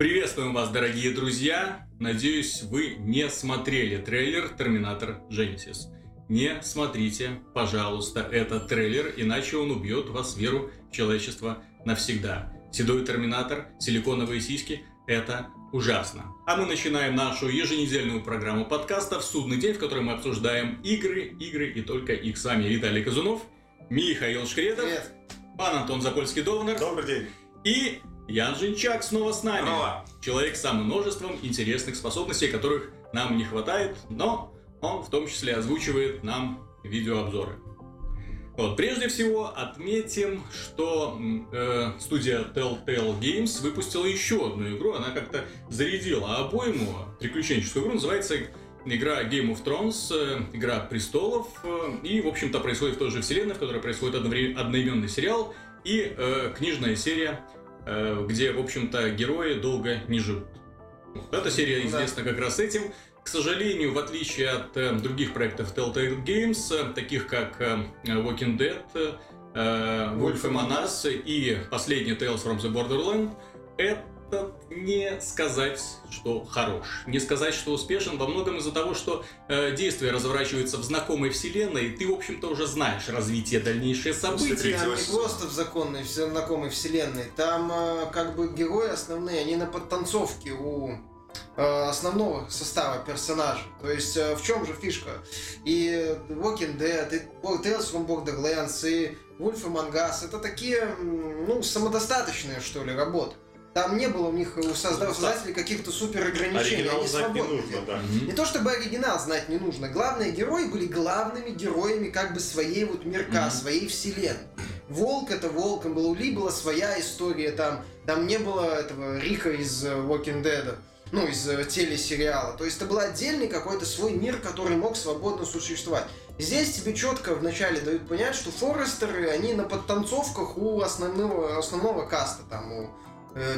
Приветствуем вас, дорогие друзья! Надеюсь, вы не смотрели трейлер «Терминатор Genesis». Не смотрите, пожалуйста, этот трейлер, иначе он убьет вас веру в человечество навсегда. Седой Терминатор, силиконовые сиськи – это ужасно. А мы начинаем нашу еженедельную программу подкаста в судный день, в которой мы обсуждаем игры, игры и только их с вами Виталий Казунов, Михаил Шкредов, Привет. пан Антон Запольский-Довнер Добрый день. и Ян Жинчак снова с нами. Здорово. Человек с самым множеством интересных способностей, которых нам не хватает, но он в том числе озвучивает нам видеообзоры. Вот, прежде всего отметим, что э, студия Telltale Games выпустила еще одну игру. Она как-то зарядила обойму приключенческую игру. Называется игра Game of Thrones, э, игра престолов. э, и, в общем-то, происходит в той же вселенной, в которой происходит одновре- одноименный сериал и э, книжная серия, где, в общем-то, герои долго не живут. Вот Эта серия Да. известна как раз этим. К сожалению, в отличие от э, других проектов Telltale Games, э, таких как э, Walking Dead, э, Wolf Among Us и последний Tales from the Borderland, этот не сказать, что хорош. Не сказать, что успешен во многом из-за того, что э, действие разворачивается в знакомой вселенной, и ты, в общем-то, уже знаешь развитие дальнейшие события. Смотри, Там не просто в законной, в знакомой вселенной. Там э, как бы герои основные, они на подтанцовке у э, основного состава персонажей. То есть э, в чем же фишка? И Walking Dead, и Tales from Borderlands, и Wolf Among Us, это такие, ну, самодостаточные, что ли, работы. Там не было у них, у созда- создателей каких-то супер ограничений. Оригинал Они знать не свободны нужно, делали. да. Не то чтобы оригинал знать не нужно. Главные герои были главными героями как бы своей вот мирка, Мгм. своей вселенной. Волк это волком был, у Ли была своя история там. Там не было этого Рика из э, Walking Dead, ну, из э, телесериала. То есть это был отдельный какой-то свой мир, который мог свободно существовать. Здесь тебе четко вначале дают понять, что Форестеры, они на подтанцовках у основного, основного каста, там, у э,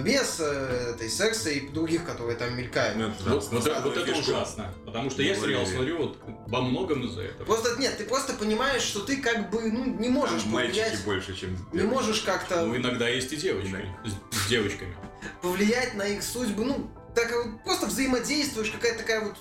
без э, этой секса и других, которые там мелькают. Ну, это да, Вот, вот это- вот это фишку. ужасно. Потому что я сериал Говорили. смотрю вот во многом из-за этого. Просто нет, ты просто понимаешь, что ты как бы ну, не можешь Там повлиять, мальчики больше, чем не девочки. можешь как-то Ну, иногда есть и девочки. С, с девочками. повлиять на их судьбу, ну так вот просто взаимодействуешь, какая-то такая вот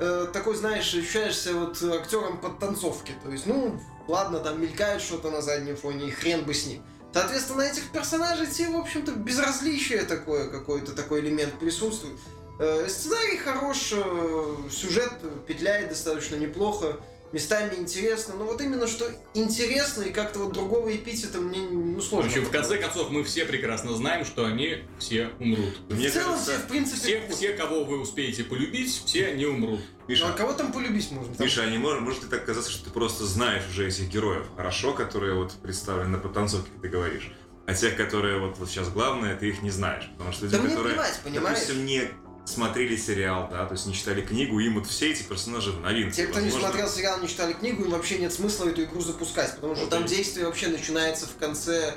э, такой, знаешь, ощущаешься вот актером под танцовки. То есть, ну, ладно, там мелькает что-то на заднем фоне, и хрен бы с ним. Соответственно, на этих персонажей тебе, в общем-то, безразличие такое, какой-то такой элемент присутствует. Э, Сценарий хорош, э, сюжет петляет достаточно неплохо, местами интересно, но вот именно что интересно и как-то вот другого эпитета мне ну, В сложно. общем, в конце концов, мы все прекрасно знаем, что они все умрут. Мне в целом кажется, все, в принципе, Все, все, кого вы успеете полюбить, все не умрут. Ну, а Миша, кого там полюбить можно? Там- Миша, а не может, может ли так казаться, что ты просто знаешь уже этих героев хорошо, которые вот представлены на потанцовке, как ты говоришь? А тех, которые вот, вот сейчас главное, ты их не знаешь. Потому что люди, Да мне которые, плевать, понимаешь? допустим, не смотрели сериал, да, то есть не читали книгу, им вот все эти персонажи в новинку. Те, кто не Возможно, смотрел сериал, не читали книгу, им вообще нет смысла эту игру запускать, потому что Вот там и- действие вообще начинается в конце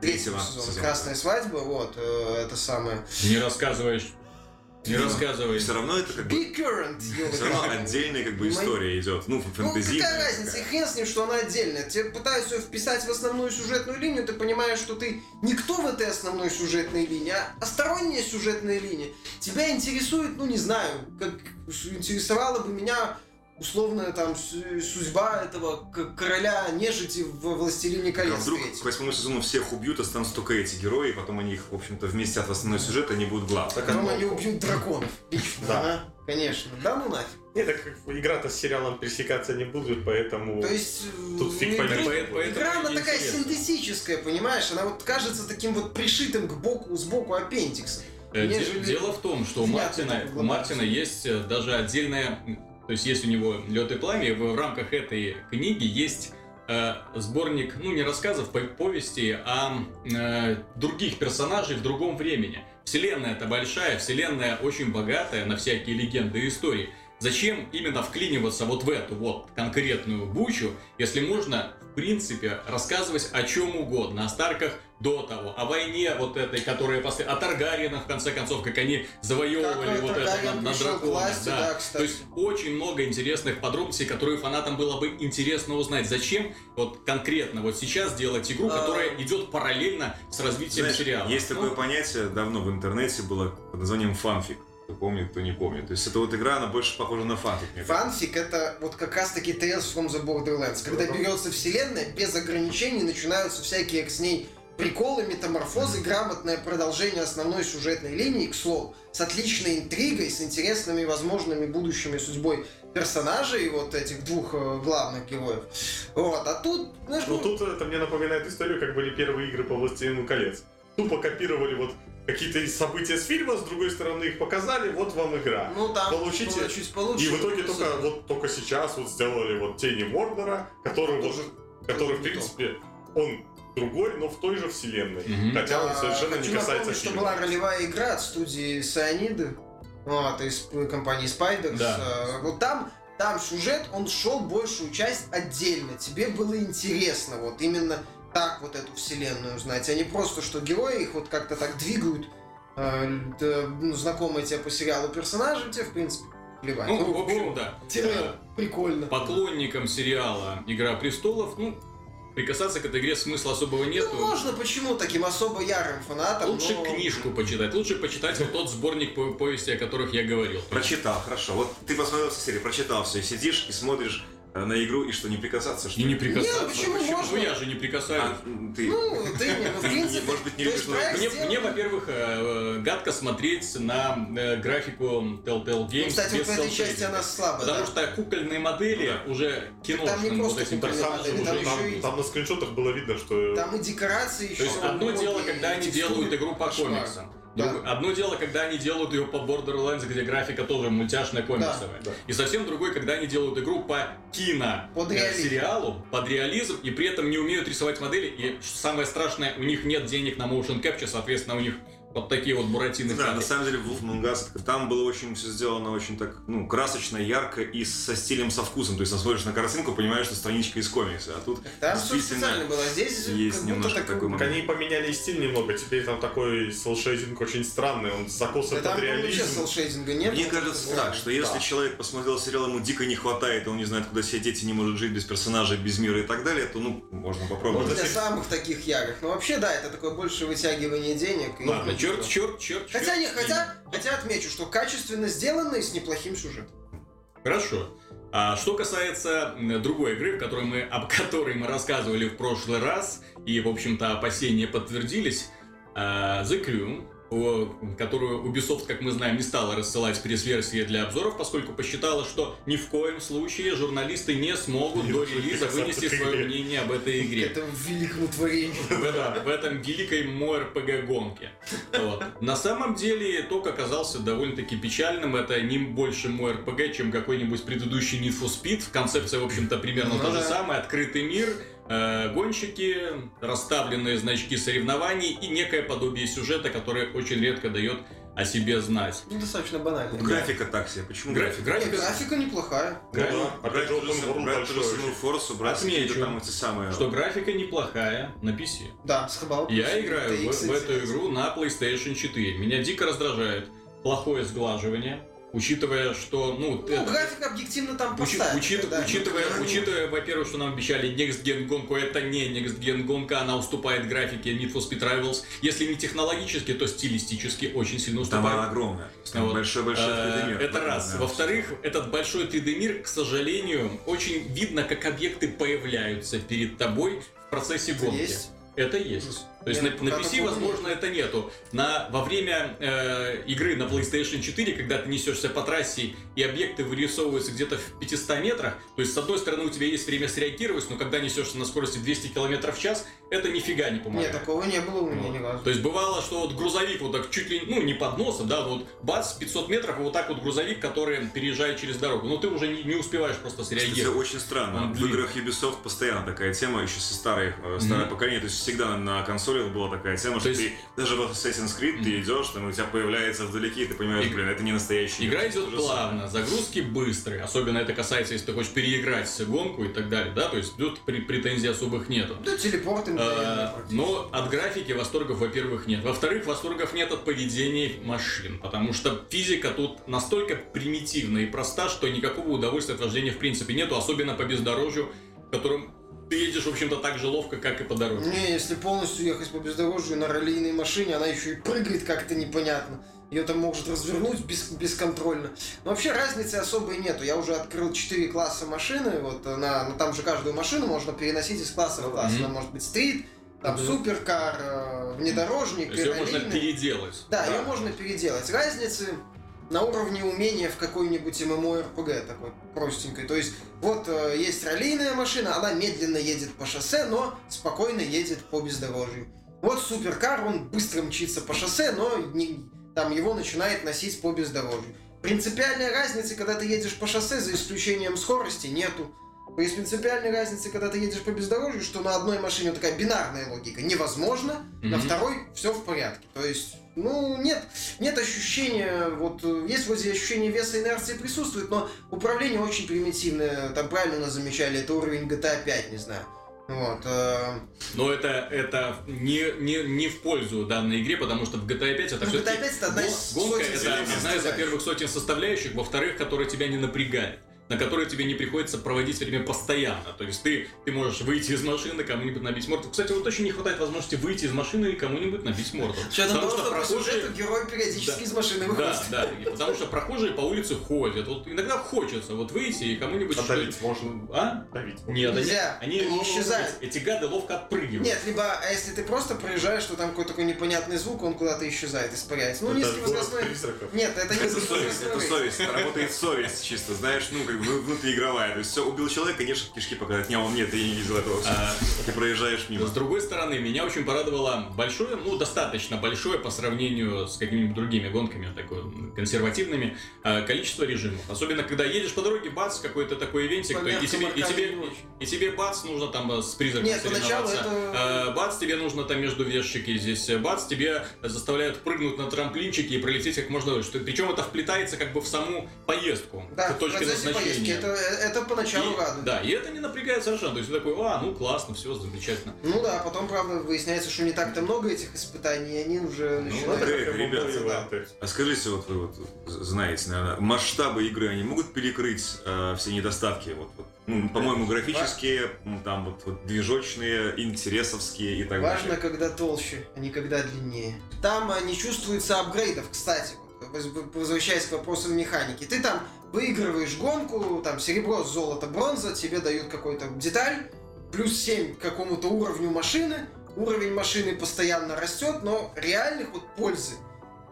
третьего Третьего сезона. сезона. Красная свадьба, вот, э, это самое. Не рассказываешь. Не Ну, рассказывай. Все равно это как бы Be current, все равно отдельная как бы история идет. Ну, Ну, фэнтези. какая разница, и хрен с ним, что она отдельная. Тебе пытаются ее вписать в основную сюжетную линию, ты понимаешь, что ты никто в этой основной сюжетной линии, а сторонняя сюжетная линия. Тебя интересует, ну не знаю, как интересовала бы меня условная там су- судьба этого короля нежити в «Властелине А колец» вдруг третьем. к восьмому сезону всех убьют, останутся только эти герои, и потом они их, в общем-то, вместят в основной сюжет, они будут главными. Так, Потом а они убьют драконов. Да. конечно. Да ну нафиг. Нет, так как игра-то с сериалом пересекаться не будет, поэтому... То есть Тут э, фиг игры- поймешь. Поэтому- поэтому игра, она такая синтетическая, понимаешь? Она вот кажется таким вот пришитым к боку, сбоку аппендиксом. Э, Дело в том, что у Мартина, у Мартина есть э, даже отдельная, то есть есть у него лед и пламя, в рамках этой книги есть э, сборник, ну не рассказов, по- повести, а э, других персонажей в другом времени. Вселенная это большая, вселенная очень богатая на всякие легенды и истории. Зачем именно вклиниваться вот в эту вот конкретную бучу, если можно, в принципе, рассказывать о чем угодно, о Старках до того, о войне вот этой, которая после... О Таргариенах, в конце концов, как они завоевывали Как вот это на, на драконах. власти, да. да, То есть очень много интересных подробностей, которые фанатам было бы интересно узнать. Зачем вот конкретно вот сейчас делать игру, А. которая идет параллельно с развитием Знаешь, сериала? Есть такое Ну, понятие, давно в интернете было под названием фанфик. Кто помнит, кто не помнит. То есть эта вот игра, она больше похожа на фанфик, мне. Фанфик это вот как раз таки Tales from the Borderlands. Когда берется вселенная, без ограничений начинаются всякие с ней приколы, метаморфозы, грамотное продолжение основной сюжетной линии, к слову, с отличной интригой, с интересными возможными будущими судьбой персонажей, вот этих двух э, главных героев. Вот, а тут, знаешь, Ну ну, тут это мне напоминает историю, как были первые игры по «Властелину колец». Тупо копировали вот какие-то события с фильма, с другой стороны их показали, вот вам игра. ну, там получите- было чуть получше. И в итоге только вот только сейчас вот сделали вот Тени Мордора, который вот, Тоже который в принципе он другой, но в той же вселенной. Мгм. Хотя он А, совершенно хочу не касается напомнить, что фильма. была ролевая игра от студии Цианиды, вот, из компании Spiders. Да. Э, Вот там, там сюжет, он шел большую часть отдельно. Тебе было интересно вот именно так вот эту вселенную узнать, а не просто, что герои их вот как-то так двигают, э, да, ну, знакомые тебе по сериалу персонажи, тебе, в принципе, плевать. Ну, в общем, да. тебе прикольно. Поклонникам сериала «Игра престолов», ну, прикасаться к этой игре смысла особого нету. Ну, можно почему таким особо ярым фанатам, Лучше но- книжку почитать, лучше почитать вот тот сборник по- повести, о которых я говорил. Прочитал, хорошо. Вот ты посмотрел все серии, прочитал все, и сидишь и смотришь на игру, и что, не прикасаться, что И не прикасаться. Нет, почему можно? Ну я же не Telltale А, Games. ты... Ну, ты, не- ну, в принципе, Может быть, не любишь, Мне, мне, во-первых, э, э, гадко смотреть на э, графику Telltale Games Ну, кстати, без вот в этой части она слабая, Потому да. что кукольные модели Ну уже киношным там не вот просто этим кукольные персонажам модели, там уже- Там, и- там на скриншотах было видно, что Там и декорации еще. То есть одно дело, когда они делают игру по комиксам. Да. Друг- Одно дело, когда они делают ее по Borderlands, где графика тоже мультяшная комиксовая. Да, да. И совсем другой, когда они делают игру по кино Под э, реализм. сериалу, под реализм, и при этом не умеют рисовать модели. И самое страшное, у них нет денег на motion capture, соответственно, у них вот такие вот буратины. Да, на самом деле в Wolf Us, там было очень все сделано очень так, ну, красочно, ярко и со стилем, со вкусом. То есть, смотришь на картинку, понимаешь, что страничка из комикса, а тут Там все действительно специально было, а здесь есть немножко такой- такой Так момент. они поменяли стиль немного, теперь там такой селшейдинг очень странный, он закосан Да там под реализм. селшейдинга нет. Мне кажется так, что если Да. человек посмотрел сериал, ему дико не хватает, и он не знает, куда сидеть, и не может жить без персонажей, без мира и так далее, то, ну, можно Ну, попробовать. для Можно самых таких ярых. Но вообще, да, это такое больше вытягивание денег. и- Черт, черт, черт, черт. Хотя, не, хотя, хотя отмечу, что качественно сделано и с неплохим сюжетом. Хорошо. А что касается другой игры, в которой мы, об которой мы рассказывали в прошлый раз, и, в общем-то, опасения подтвердились, а, The Crew, которую Ubisoft, как мы знаем, не стала рассылать пресс-версии для обзоров, поскольку посчитала, что ни в коем случае журналисты не смогут Не до релиза вынести свое мнение об этой игре. Это великому творению. в, этом, в этом великой МОРПГ гонке. Вот. На самом деле итог оказался довольно-таки печальным. Это не больше МОРПГ, чем какой-нибудь предыдущий Need for Speed. Концепция, в общем-то, примерно Ну та же да. самая. Открытый мир, э, гонщики, расставленные значки соревнований и некое подобие сюжета, которое очень редко дает о себе знать. Ну, достаточно банально. Ну, Графика так себе. Почему Гра- графика? графика- графика неплохая. Ну да, опять же, open world брать ту же большой. самую Форсу, брать Отмечу, какие-то там эти самые... Что графика неплохая на PC. Да, с. Я играю в, в эту игру на PlayStation 4. Меня дико раздражает плохое сглаживание, учитывая, что, ну, Ну, это- графика объективно там учи- поставлена. учит- да. учитывая, Ну, учитывая, во-первых, что нам обещали Next Gen гонку, это не Next Gen гонка, она уступает графике Need for Speed Rivals. Если не технологически, то стилистически очень сильно Там уступает. она огромная. Там Вот. большой-большой Э, 3D-мир. Это раз. Во-вторых, этот большой 3D-мир, к сожалению, очень видно, как объекты появляются перед тобой в процессе это гонки. есть. Это есть. То есть Нет, на, на PC, возможно, это нету. На, во время э, игры на PlayStation 4, когда ты несешься по трассе и объекты вырисовываются где-то в 500 метрах, то есть с одной стороны у тебя есть время среагировать, но когда несешься на скорости 200 км в час, это нифига не помогает. Нет, такого не было у меня Вот. ни разу. То есть бывало, что вот грузовик вот так чуть ли, ну не под носом, да, вот бац, 500 метров, и вот так вот грузовик, который переезжает через дорогу. Но ты уже не, не успеваешь просто Кстати, среагировать. очень странно. Он В играх Ubisoft постоянно такая тема, еще со старых, э, старое Мгм. поколение. То есть всегда на консоли консолях была такая тема, То что есть- ты даже в Assassin's Creed ты идешь, там у тебя появляется вдалеке, и ты понимаешь, Иг- блин, это не настоящий Игра мир, идет же самое. плавно, загрузки быстрые, особенно это касается, если ты хочешь переиграть гонку и так далее, да, то есть тут пре- претензий особых нету. Да, телепорт им Э, Но от графики восторгов, во-первых, нет. Во-вторых, восторгов нет от поведения машин, потому что физика тут настолько примитивна и проста, что никакого удовольствия от вождения в принципе нету, особенно по бездорожью, в котором ты едешь, в общем-то, так же ловко, как и по дороге. Не, если полностью ехать по бездорожью на раллийной машине, она еще и прыгает как-то непонятно. Ее там может развернуть без, бесконтрольно. Но вообще разницы особой нету. Я уже открыл 4 класса машины. Вот на, ну, там же каждую машину можно переносить из класса в класс. Мгм. Она может быть стрит, там Мгм. суперкар, э, внедорожник, То есть ее можно переделать. Да, ее можно переделать. Разницы на уровне умения в какой-нибудь MMORPG такой простенькой. То есть вот э, есть раллийная машина, она медленно едет по шоссе, но спокойно едет по бездорожью. Вот суперкар, он быстро мчится по шоссе, но не- там его начинает носить по бездорожью. Принципиальной разницы, когда ты едешь по шоссе, за исключением скорости, нету. Есть принципиальной разницы, когда ты едешь по бездорожью, что на одной машине вот такая бинарная логика. Невозможно, на Мгм. второй все в порядке. То есть, ну, нет, нет ощущения, вот, э, есть вроде ощущение веса инерции присутствует, но управление очень примитивное. Там правильно замечали, это уровень GTA 5, не знаю. Вот. э, Но это, это не, не, не в пользу данной игре, потому что в GTA 5 это Ну, все-таки... GTA 5 это одна из Гонка это одна из, во-первых, сотен составляющих, во-вторых, которые тебя не напрягают на которые тебе не приходится проводить время постоянно. То есть ты, ты можешь выйти из машины, кому-нибудь набить морду. Кстати, вот очень не хватает возможности выйти из машины и кому-нибудь набить морду. Потому того, что что по прохожие- сюжету герой периодически Да. из машины выходит. Да, да, потому что прохожие по улице ходят. Вот иногда хочется вот выйти и кому-нибудь А давить можно. А? Давить можно. Нет, они, Нельзя, они, они исчезают. Эти, гады ловко отпрыгивают. Нет, либо, а если ты просто проезжаешь, то там какой-то такой непонятный звук, он куда-то исчезает, испаряется. Ну, Это город возрастной... Нет, это не Это совесть, это совесть, это работает совесть чисто, знаешь, ну, как бы внутриигровая. То есть все, убил человека, конечно, кишки показать. Не, он нет, я не видел этого. А, Ты проезжаешь мимо. С другой стороны, меня очень порадовало большое, ну, достаточно большое по сравнению с какими-нибудь другими гонками, такой, консервативными, э, количество режимов. Особенно, когда едешь по дороге, бац, какой-то такой ивентик, и тебе, и, тебе, не и тебе, бац, нужно там э, с призраком Нет, соревноваться. это- Э, Бац, тебе нужно там между вешики здесь, э, бац, тебе заставляют прыгнуть на трамплинчике и пролететь как можно дольше. Причем это вплетается как бы в саму поездку, Да, к в процессе поездки. назначения. Это, это поначалу И- радует. да, и это не напрягает совершенно. То есть ты такой, а, ну классно, все замечательно. Ну да, потом, правда, выясняется, что не так-то много этих испытаний, и они уже Ну, начинают... это как ребята, ивенты. А скажите, вот вы вот знаете, наверное, масштабы игры, они могут перекрыть э, все недостатки? Вот, вот, ну, по-моему, графические, там вот, вот движочные, интересовские и так Важно, далее. когда толще, а не когда длиннее. Там а, не чувствуется апгрейдов, кстати. Возвращаясь к вопросам механики. Ты там выигрываешь гонку, там серебро, золото, бронза, тебе дают какую-то деталь, плюс 7 к какому-то уровню машины, уровень машины постоянно растет, но реальных вот пользы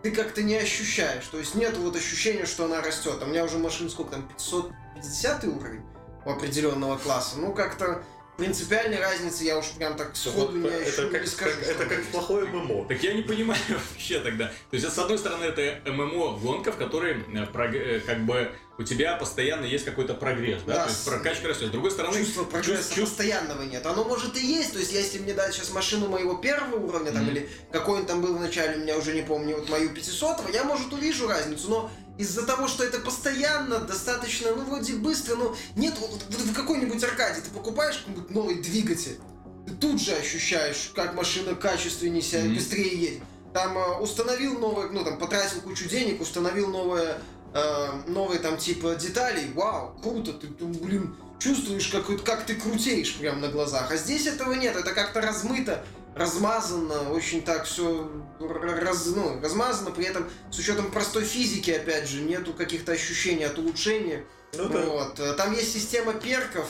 ты как-то не ощущаешь. То есть нет вот ощущения, что она растет. А у меня уже машина сколько там, 550 уровень у определенного класса. Ну, как-то принципиальной разницы я уж прям так сходу не, ощу- Это не как, скажу. как- это как есть. плохое ММО. Так я не понимаю вообще тогда. То есть, с одной стороны, это ММО-гонка, в которой э, прог- э, как бы у тебя постоянно есть какой-то прогресс, да? Да, То есть прокачка растет. С другой стороны, Чувство прогресса чувств- постоянного нет. Оно может и есть. То есть, если мне дать сейчас машину моего первого уровня, там, Мгм. или какой он там был в начале, у меня уже не помню, вот мою 500 я, может, увижу разницу, но из-за того, что это постоянно, достаточно, ну, вроде быстро, но нет, вот, вот в какой-нибудь аркаде ты покупаешь какой-нибудь новый двигатель, ты тут же ощущаешь, как машина качественнее себя, Мгм. быстрее едет. Там э, установил новое, ну, там, потратил кучу денег, установил новое, э, новые там типа деталей, вау, круто, ты, ты, блин, чувствуешь, как, как ты крутеешь прям на глазах. А здесь этого нет, это как-то размыто, размазано, очень так все раз, ну, размазано, при этом с учетом простой физики, опять же, нету каких-то ощущений от улучшения. Ну да. Вот. э, Там есть система перков,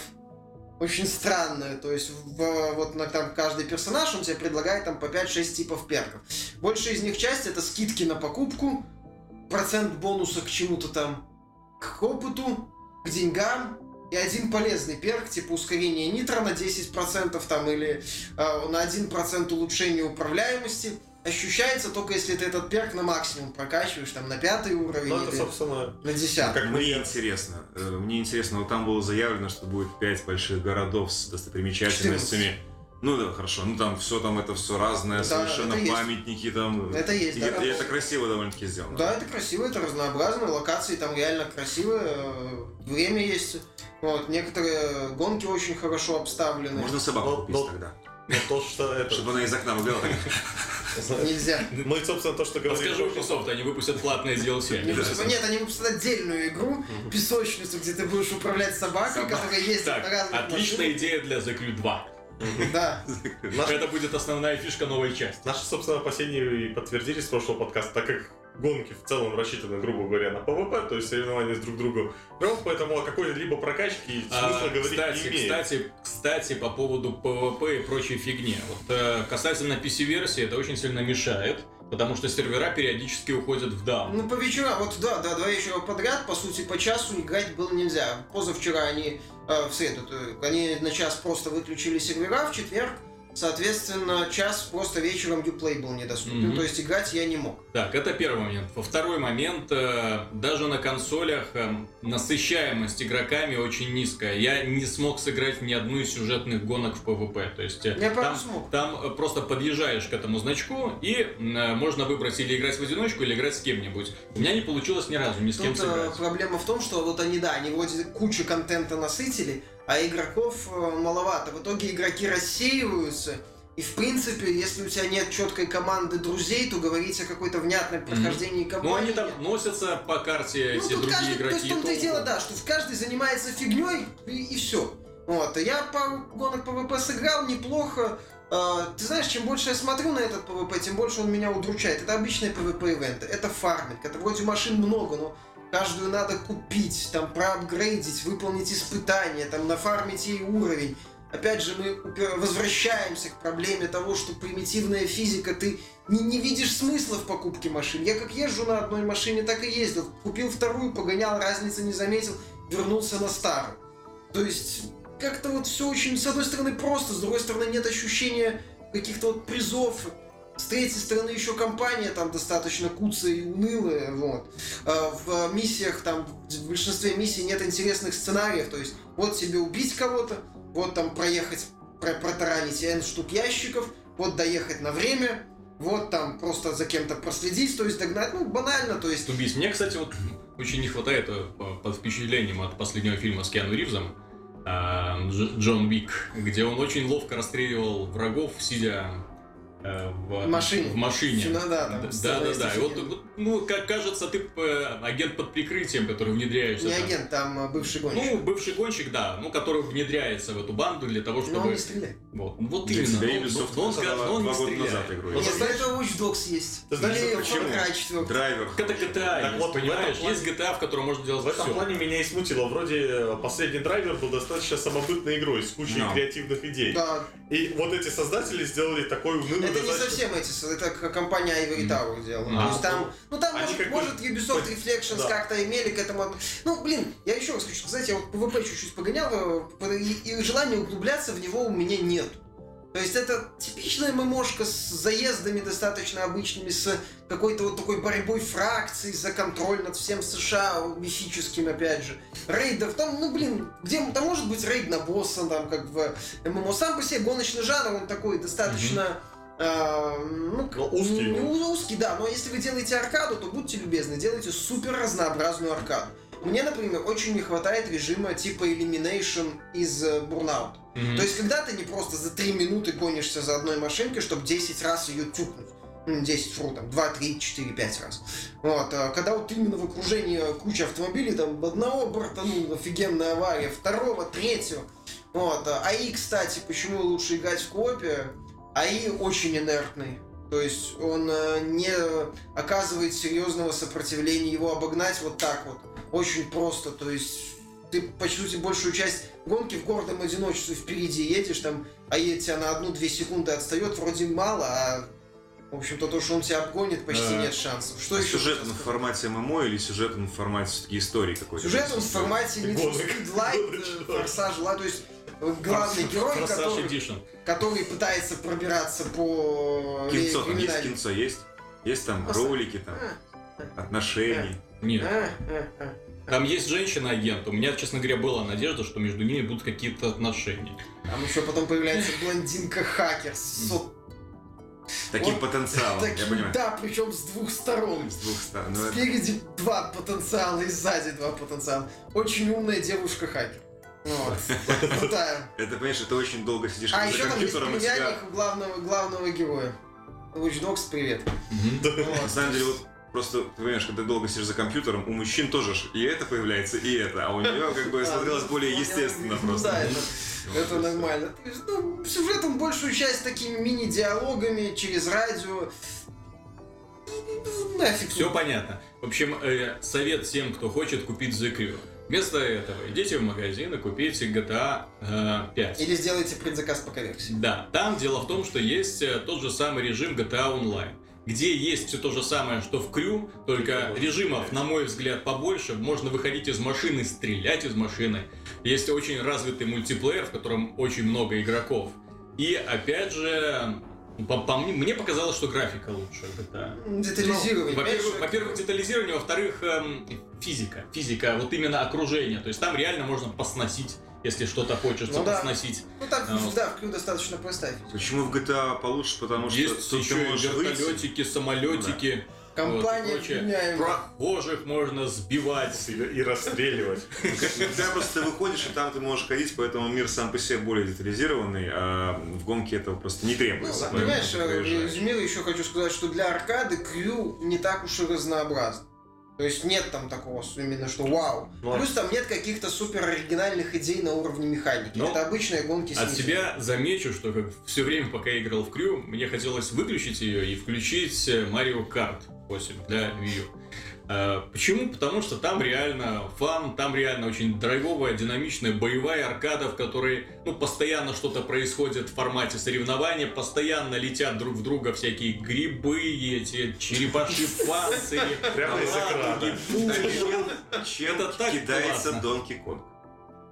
очень странная. То есть в- вот на там каждый персонаж он тебе предлагает там по 5-6 типов перков. Большая из них часть это скидки на покупку, процент бонуса к чему-то там, к опыту, к деньгам. И один полезный перк, типа ускорение нитро на 10% там или э, на 1% улучшение управляемости. Ощущается только если ты этот перк на максимум прокачиваешь, там на пятый уровень Ну, это, собственно, на десятый. как Мне интересно, э, мне интересно, вот там было заявлено, что будет пять больших городов с достопримечательностями. Ну да, хорошо. Ну там все там это все разное, Да, совершенно это есть. памятники там. Это есть, И да, это, и это красиво довольно-таки сделано. Да, это красиво, это разнообразно, локации там реально красивые, э, время есть. Вот, некоторые гонки очень хорошо обставлены. Можно собаку купить ну, тогда. Но то, что это... Чтобы она из окна выглянула. Нельзя. Мы, собственно, то, что говорили... Расскажи Ubisoft, они выпустят платное DLC. Нет, они выпустят отдельную игру, песочницу, где ты будешь управлять собакой, Собак. которая ездит на разных отличная идея для The Crew 2. Да. Это будет основная фишка новой части. наши, собственно, опасения и подтвердились с прошлого подкаста, так как гонки в целом рассчитаны, грубо говоря, на ПВП, то есть соревнования с друг другом, поэтому о какой-либо прокачке А, смысла говорить кстати, не имеет. кстати, кстати, по поводу PvP и прочей фигни. Вот, э, касательно PC-версии, это очень сильно мешает, потому что сервера периодически уходят в даун. Ну, по вечерам, вот да, да, два вечера подряд, по сути, по часу играть было нельзя. Позавчера они, э, в среду, то- они на час просто выключили сервера, в четверг, соответственно, час просто вечером Uplay был недоступен, Мгм. то есть играть я не мог. Так, это первый момент. Во второй момент, э, даже на консолях э, насыщаемость игроками очень низкая. Я не смог сыграть ни одну из сюжетных гонок в PvP. То есть э, Я там, смог. там просто подъезжаешь к этому значку, и можно выбрать или играть в одиночку, или играть с кем-нибудь. У меня не получилось ни разу ни с кем Тут э, сыграть. проблема в том, что вот они, да, они вроде кучу контента насытили, а игроков э, маловато. В итоге игроки рассеиваются, и в принципе, если у тебя нет четкой команды друзей, то говорить о какой-то внятной прохождении кампании... Ну, они там носятся по карте, Ну, тут другие каждый, то игроки. есть в том-то и дело, да, что каждый занимается фигней и, все. Вот, а я пару гонок ПВП сыграл неплохо. А, ты знаешь, чем больше я смотрю на этот ПВП, тем больше он меня удручает. Это обычные ПВП-ивенты, это фарминг, это вроде машин много, но каждую надо купить, там, проапгрейдить, выполнить испытания, там, нафармить ей уровень. Опять же, мы возвращаемся к проблеме того, что примитивная физика, ты не, не видишь смысла в покупке машин. Я как езжу на одной машине, так и ездил. Купил вторую, погонял, разницы не заметил, вернулся на старую. То есть, как-то вот все очень, с одной стороны, просто, с другой стороны, нет ощущения каких-то вот призов. С третьей стороны, еще компания там достаточно куцая и унылая, вот. А В миссиях, там, в большинстве миссий нет интересных сценариев, то есть, вот тебе убить кого-то, вот там проехать, про протаранить N штук ящиков, вот доехать на время, вот там просто за кем-то проследить, то есть догнать, ну, банально, то есть... убийств. Мне, кстати, вот очень не хватает э, по- под впечатлением от последнего фильма с Киану Ривзом Дж- Джон Уик, где он очень ловко расстреливал врагов, сидя э, в В машине. В машине. Ну да, там Да, да, да. И вот, вот, ну, как кажется, ты э, агент под прикрытием, который внедряешься. Не там. агент, там а, бывший гонщик. Ну, бывший гонщик, да, ну, который внедряется в эту банду для того, Но он чтобы... не стреляет. Вот, ну, вот Для именно. тебя но- Ubisoft но он, но он два не стреляет. назад игру. Ну, Нет, этого Watch Dogs есть. Ты знаешь, Или почему? Far Cry 4. Драйвер. Это GTA, Так есть, вот, понимаешь? плане- Есть GTA, в котором можно делать В этом все. плане меня и смутило. Вроде э, последний драйвер был достаточно самобытной игрой с кучей No. креативных идей. Да, И вот эти создатели сделали такой унылый это не совсем эти, это компания Ivory. Tower делала. А. То есть там, ну там может, как может Ubisoft Reflections да. как-то имели к этому. Ну, блин, я еще раз хочу сказать, я вот PvP чуть-чуть погонял, э, и, и желания углубляться в него у меня нет. То есть это типичная ММОшка с заездами достаточно обычными, с какой-то вот такой борьбой фракций за контроль над всем США, мифическим опять же. Рейдов, там, ну блин, где там может быть рейд на босса, там как в ММО. Сам по себе гоночный жанр, он такой достаточно... а, ну, Ну, узкий, не- не ну. узкий, да, но если вы делаете аркаду, то будьте любезны, делайте супер разнообразную аркаду. Мне, например, очень не хватает режима типа Elimination из э, Burnout. Мгм. То есть, когда ты не просто за 3 минуты гонишься за одной машинкой, чтобы 10 раз ее тюкнуть. Ну, 10, фру, там, 2, 3, 4, 5 раз. Вот, а когда вот именно в окружении куча автомобилей, там, одного бортанул, офигенная авария, второго, третьего. Вот, а АИ, кстати, почему лучше играть в коопе? АИ очень инертный. То есть он э, не оказывает серьезного сопротивления, его обогнать вот так вот. Очень просто, то есть ты, по сути, большую часть гонки в гордом одиночестве впереди едешь, там, а едет тебя на одну-две секунды отстает, вроде мало, а в общем-то, то, что он тебя обгонит, почти Да. нет шансов. Что А еще? сюжет хотел он в формате ММО или сюжет он в формате все-таки истории какой-то? Сюжет он в формате Need for. Speed Light, э, Форсаж Light, то есть главный герой, Форсаж который, Edition. который пытается пробираться по Кинцо, э, там есть кинцо, есть? Есть там Просто- ролики, там, А, отношения. Нет. а, а, а. Там есть женщина-агент. У меня, честно говоря, была надежда, что между ними будут какие-то отношения. Там еще потом появляется блондинка-хакер с сот- Таким Вот потенциалом, я таким, понимаю. да, причем с двух сторон. С двух сторон. Ну, это- Спереди два потенциала и сзади два потенциала. Очень умная девушка-хакер. Крутая. Это, понимаешь, это очень долго сидишь А за еще там есть компьютером и тебя... племянник у главного, главного героя. Watch Dogs, привет. На самом деле, вот просто, ты понимаешь, когда долго сидишь за компьютером, у мужчин тоже ж и это появляется, и это, а у нее как бы А, смотрелось ну, более ну, естественно ну, просто. да, это- нормально. Ну, сюжетом большую часть такими мини-диалогами через радио. Ну, Нафиг. Все понятно. В общем, э, совет всем, кто хочет купить The Crew. Вместо этого идите в магазин и купите GTA э, 5. Или сделайте предзаказ по версии. Да, там дело в том, что есть э, тот же самый режим GTA Online, где есть все то же самое, что в Крю, только режимов, на мой взгляд, побольше. Можно выходить из машины, стрелять из машины. Есть очень развитый мультиплеер, в котором очень много игроков. И опять же, по, по мне, мне показалось, что графика лучше в GTA. Детализирование. Ну, Во-первых, во-первых, детализирование, во-вторых, эм, физика. Физика, вот именно окружение. То есть там реально можно посносить, если что-то хочется Ну да. посносить. Ну там, А, вот. да, в Крю достаточно простая физика. Почему в GTA получше? Потому что Есть тут еще ты и можешь выйти. вертолетики, самолетики. Компания вот, и прочее. вменяемая. Прохожих можно сбивать. И, и расстреливать. Когда просто ты выходишь, и там ты можешь ходить, поэтому мир сам по себе более детализированный, а в гонке этого просто не Ну, требуется. поэтому понимаешь, резюмируя, еще хочу сказать, что для аркады Крю не так уж и разнообразно. То есть нет там такого именно, что вау. Ну, а- Плюс там нет каких-то супер оригинальных идей на уровне механики. Ну, Это обычные гонки с От себя замечу, что как все время, пока я играл в Крю, мне хотелось выключить ее и включить Mario Kart 8 для Wii U. А, Почему? Потому что там реально фан, там реально очень драйвовая, динамичная боевая аркада, в которой ну, постоянно что-то происходит в формате соревнования, постоянно летят друг в друга всякие грибы, эти черепашьи панцири, Прямо из экрана. Чем Это так кидается классно. Донки Конг?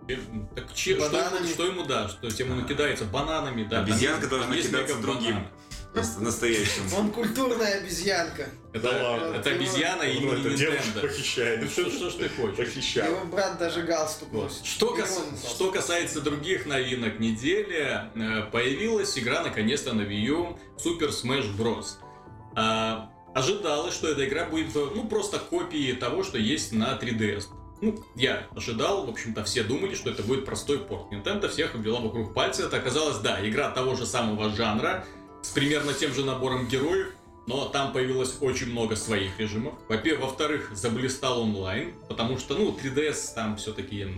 Э, Так че- что, что ему да, что тем он кидается бананами, да. Обезьянка должна кидаться другим. Настоящим. Он культурная обезьянка. Это, Да это обезьяна и Ну, это девушка Nintendo. похищает. Ну, Что, что ж ты хочешь? Похищает. Его брат даже галстук носит. Что, кас- что касается других новинок недели, э, появилась игра наконец-то на Wii U Super Smash Bros. А, ожидалось, что эта игра будет ну просто копией того, что есть на 3DS. Ну, я ожидал, в общем-то, все думали, что это будет простой порт. Nintendo всех обвела вокруг пальца. Это оказалось, да, игра того же самого жанра, с примерно тем же набором героев, но там появилось очень много своих режимов. Во-первых, во-вторых, заблистал онлайн, потому что, ну, 3DS там все-таки...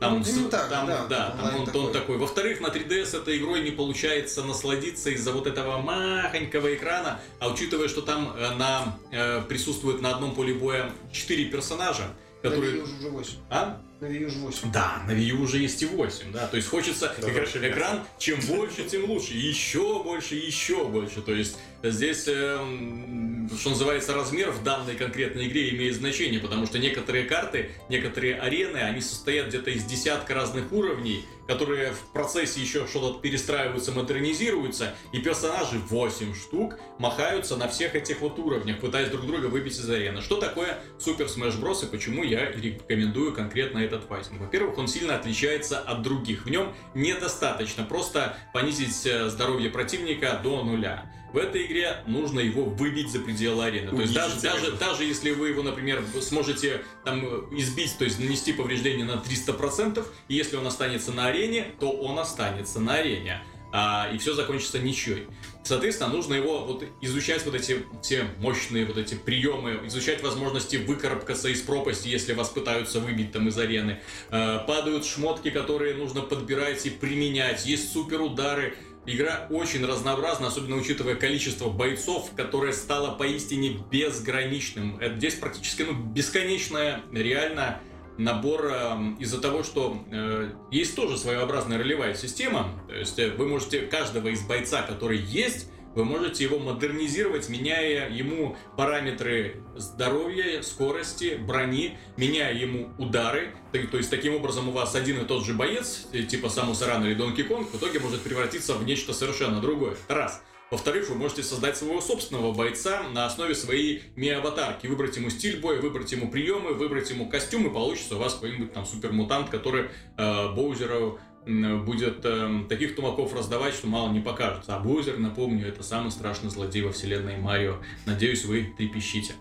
Там, Ну, с- элементарно, там, да, да, там он, он такой. такой. Во-вторых, на 3DS этой игрой не получается насладиться из-за вот этого махонького экрана, а учитывая, что там э, на, э, присутствует на одном поле боя 4 персонажа, которые... U уже 8. А? На Wii уже 8. Да, на Wii U уже есть и 8, да, то есть хочется Да, экра- вообще мясо. экран, чем больше, тем лучше, еще больше, еще больше, то есть здесь, эм, что называется, размер в данной конкретной игре имеет значение, потому что некоторые карты, некоторые арены, они состоят где-то из десятка разных уровней, которые в процессе еще что-то перестраиваются, модернизируются, и персонажи 8 штук махаются на всех этих вот уровнях, пытаясь друг друга выбить из арены. Что такое Super Smash Bros. и почему я рекомендую конкретно этот файтинг? Во-первых, он сильно отличается от других. В нем недостаточно просто понизить э, здоровье противника до нуля. В этой игре нужно его выбить за пределы арены. То есть даже, даже, даже если вы его, например, сможете там э, избить, то есть нанести повреждение на 300%, и если он останется на арене, то он останется на арене. А, и все закончится ничьей. Соответственно, нужно его вот изучать вот эти все мощные вот эти приемы, изучать возможности выкарабкаться из пропасти, если вас пытаются выбить там из арены. Э, падают шмотки, которые нужно подбирать и применять. Есть супер удары. Игра очень разнообразна, особенно учитывая количество бойцов, которое стало поистине безграничным. Здесь практически ну, бесконечная реально набор э, из-за того, что э, есть тоже своеобразная ролевая система. То есть э, вы можете каждого из бойца, который есть, вы можете его модернизировать, меняя ему параметры здоровья, скорости, брони, меняя ему удары. То, есть таким образом у вас один и тот же боец, э, типа Самус Аран или Донки Конг, в итоге может превратиться в нечто совершенно другое. Раз. Во-вторых, вы можете создать своего собственного бойца на основе своей ми-аватарки. Выбрать ему стиль боя, выбрать ему приемы, выбрать ему костюм, и получится у вас какой-нибудь там супермутант, который э, Боузеру будет э, таких тумаков раздавать, что мало не покажется. А Боузер, напомню, это самый страшный злодей во вселенной Марио. Надеюсь, вы трепещите.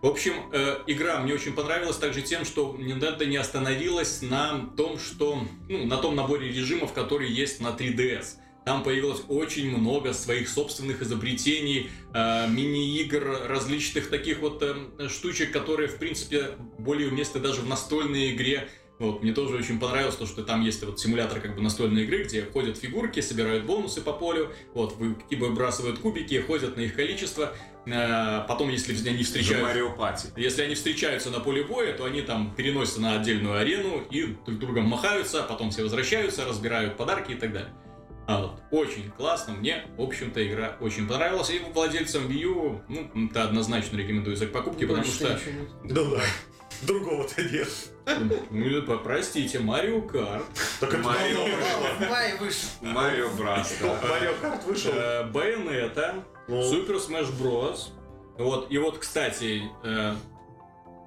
В общем, э, игра мне очень понравилась также тем, что Nintendo не остановилась на том, что, ну, на том наборе режимов, который есть на 3DS. Там появилось очень много своих собственных изобретений, э, мини-игр, различных таких вот э, штучек, которые, в принципе, более уместны даже в настольной игре. Вот, мне тоже очень понравилось то, что там есть вот симулятор как бы настольной игры, где ходят фигурки, собирают бонусы по полю, вот, типа, выбрасывают кубики, ходят на их количество, Э, потом, если они встречаются... Если они встречаются на поле боя, то они там переносятся на отдельную арену и друг другом махаются, потом все возвращаются, разбирают подарки и так далее. А вот, очень классно, мне, в общем-то, игра очень понравилась. И владельцам Wii U, ну, это однозначно рекомендуется к покупке, потому Больше что, ничего нет. Ну да. Другого-то нет. ну, по- простите, Mario Kart, Только это Марио. вышел. Mario Bros. Mario Kart вышел. э, Bayonetta, Ну, Super Smash Bros. Вот, и вот, кстати,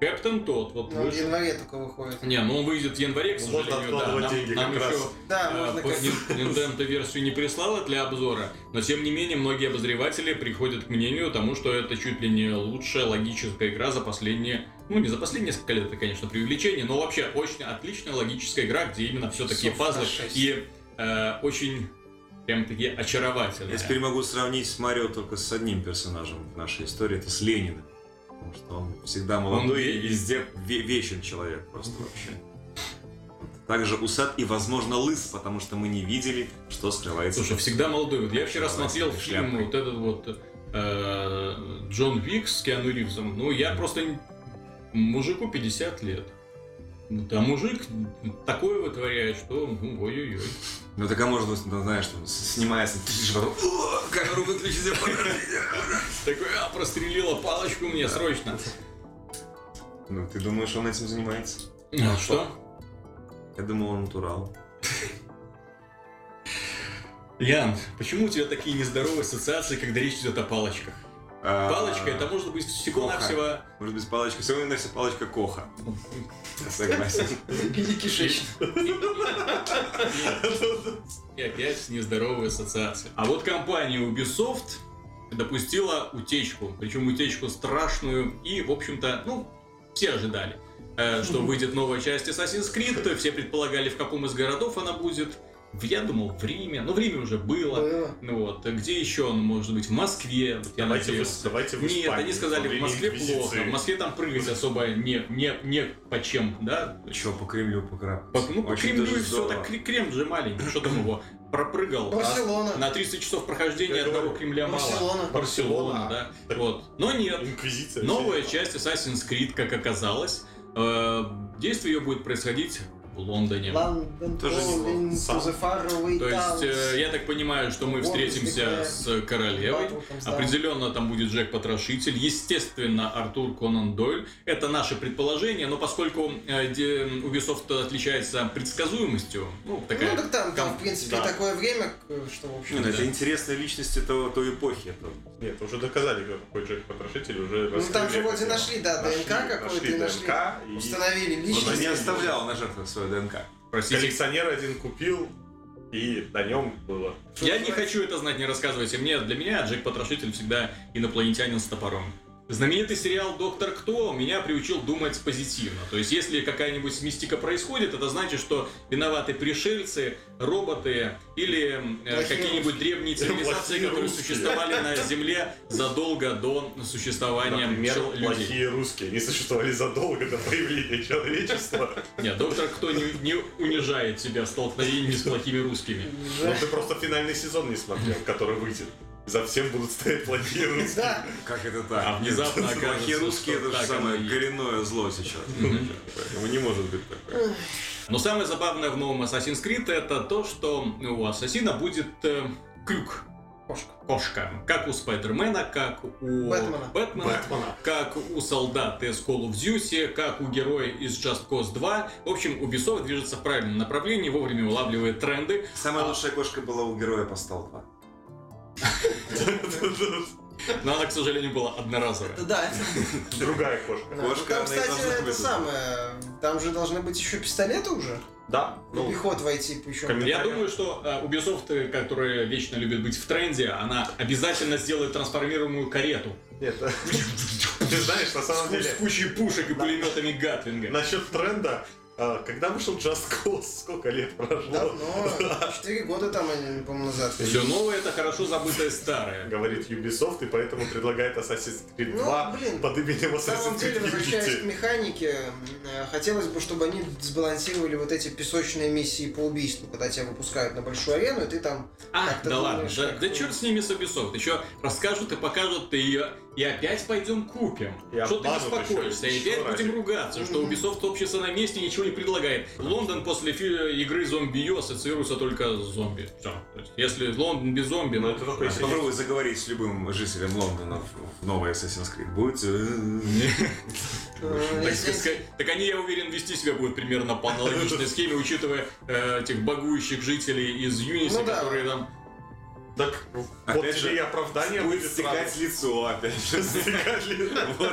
Captain Toad вот Ну, в вышел. январе только выходит. Не, ну он выйдет в январе, к Можно сожалению, да. Нам, деньги нам как раз. еще Да, э, можно по- как... Нин- Nintendo версию не прислала для обзора, но тем не менее многие обозреватели приходят к мнению тому, что это чуть ли не лучшая логическая игра за последние, ну не за последние несколько лет, это конечно привлечение, но вообще очень отличная логическая игра, где именно все такие пазлы и э, очень прям такие очаровательные. Я теперь могу сравнить с Марио только с одним персонажем в нашей истории, это с Лениным. Потому что он всегда молодой и везде ве- вечен человек просто вообще. Также усад и, возможно, лыс, потому что мы не видели, что скрывается. Слушай, всегда молодой. Вот я вчера смотрел фильм вот этот вот э, Джон Вик с Киану Ривзом. Ну, я просто мужику 50 лет. Ну, А мужик такое вытворяет, что ну, ой-ой-ой. Ну так а может быть, ну, знаешь, там, снимается, тришь, потом «О, камеру выключите, подождите». Такой, а, прострелила палочку мне срочно. Ну, ты думаешь, он этим занимается? А что? Я думал, он натурал. Ян, почему у тебя такие нездоровые ассоциации, когда речь идет о палочках? А, Палочка это может быть всего-навсего... Может быть, палочка, все равно вся палочка Коха. Согласен. Или кишечник. И опять нездоровые ассоциации. А вот компания Ubisoft допустила утечку. Причем утечку страшную. И, в общем-то, ну, все ожидали, э, что выйдет новая часть Assassin's Creed. Все предполагали, в каком из городов она будет. Я думал, в Риме. Но в Риме уже было. Было. Ну вот, где еще он может быть? В Москве, вот я Давайте надеюсь. вы- давайте в Нет, они сказали, в Москве Инквизиции. плохо. В Москве там прыгать особо не, не, не по чем, да? Че, по Кремлю По- покрапать? ну, по Кремлю и все, так Кре- Кремль же маленький, что там его пропрыгал. а Барселона. на 300 часов прохождения Я одного говорю, Кремля мало. Барселона. Барселона, да. Так- Вот. Но нет. Инквизиция. Новая часть Assassin's Creed, как оказалось, э, действие ее будет происходить Лондоне. Тоже faraway То есть, э, я так понимаю, что мы встретимся с королевой. Определенно там будет Джек Потрошитель. Естественно, Артур Конан Дойль. Это наше предположение, но поскольку э, Ubisoft отличается предсказуемостью, ну, такая... Ну так там, там в принципе да. такое время, к- что в общем. Ну, да. это интересные личности того, той эпохи. Это Нет, уже доказали, какой Джек Потрошитель, уже Ну там же вроде нашли, да, Нашли- ДНК какой-то нашли. ДНК, и Установили он личность. же не оставлял на жертвах свою ДНК. Простите, коллекционер один купил, и на нем было. я не хочу это знать, не рассказывайте мне. Для меня Джек Потрошитель всегда инопланетянин с топором. Знаменитый сериал «Доктор Кто» меня приучил думать позитивно. То есть, если какая-нибудь мистика происходит, это значит, что виноваты пришельцы, роботы или э, какие-нибудь древние цивилизации, которые русские. существовали на Земле задолго до существования Например, чел- людей. плохие русские. Они существовали задолго до появления человечества. Нет, Доктор Кто не, не унижает себя в столкновении с плохими русскими. Но ты просто финальный сезон не смотрел, который выйдет. За всем будут стоять плохие русские. Да, Как это так? А внезапно Плохие русские это же самое коренное зло сейчас. Поэтому не может быть такое. Но самое забавное в новом Assassin's Creed это то, что у Ассасина будет э, крюк. кошка. Кошка. Как у Спайдермена, как у Бэтмена. Бэтмена, Бэтмена. как у солдат из Call of Duty, как у героя из Just Cause 2. В общем, Ubisoft движется в правильном направлении, вовремя улавливает тренды. Самая лучшая кошка была у героя Постал 2. Но она, к сожалению, была одноразовая. Да. Другая кошка. Да, ну Кошка, там, она и кстати, это быть. самое... Там же должны быть еще пистолеты уже. Да, Ну, пехот войти. Коммен- Я думаю, что э, Ubisoft, э, которая вечно любит быть в тренде, она обязательно сделает трансформируемую карету. нет. Ты знаешь, на самом С деле, кучей пушек и пулеметами Гатвинга. насчет тренда, когда вышел Just Cause, сколько лет прошло? Давно, 4 года там, они, по-моему, назад. Все новое это хорошо забытое старое. Говорит Ubisoft и поэтому предлагает Assassin's Creed Ну, 2 блин, под именем На самом Assassin's деле, Creed возвращаясь к механике, э, хотелось бы, чтобы они сбалансировали вот эти песочные миссии по убийству, когда тебя выпускают на большую арену, и ты там... А, ты да ладно, думаешь, да, как да ты- черт с ними с Ubisoft. Еще расскажут и покажут, и, и опять пойдем купим. И что ты беспокоишься? И опять будем ругаться, что. Ubisoft общество на месте ничего не предлагает. Лондон после фи- игры зомби ассоциируется только с зомби. Все. То есть, если Лондон без зомби, Ну, ну, это только если Попробуй заговорить с любым жителем Лондона в- в новый Assassin's Creed. Будет... э, Так, они, я уверен, вести себя будут примерно по аналогичной схеме, учитывая э, этих багующих жителей из Юниси, Ну которые там... Так, Опять вот же, тебе и оправдание Будет стекать лицо опять же. Стекать лицо.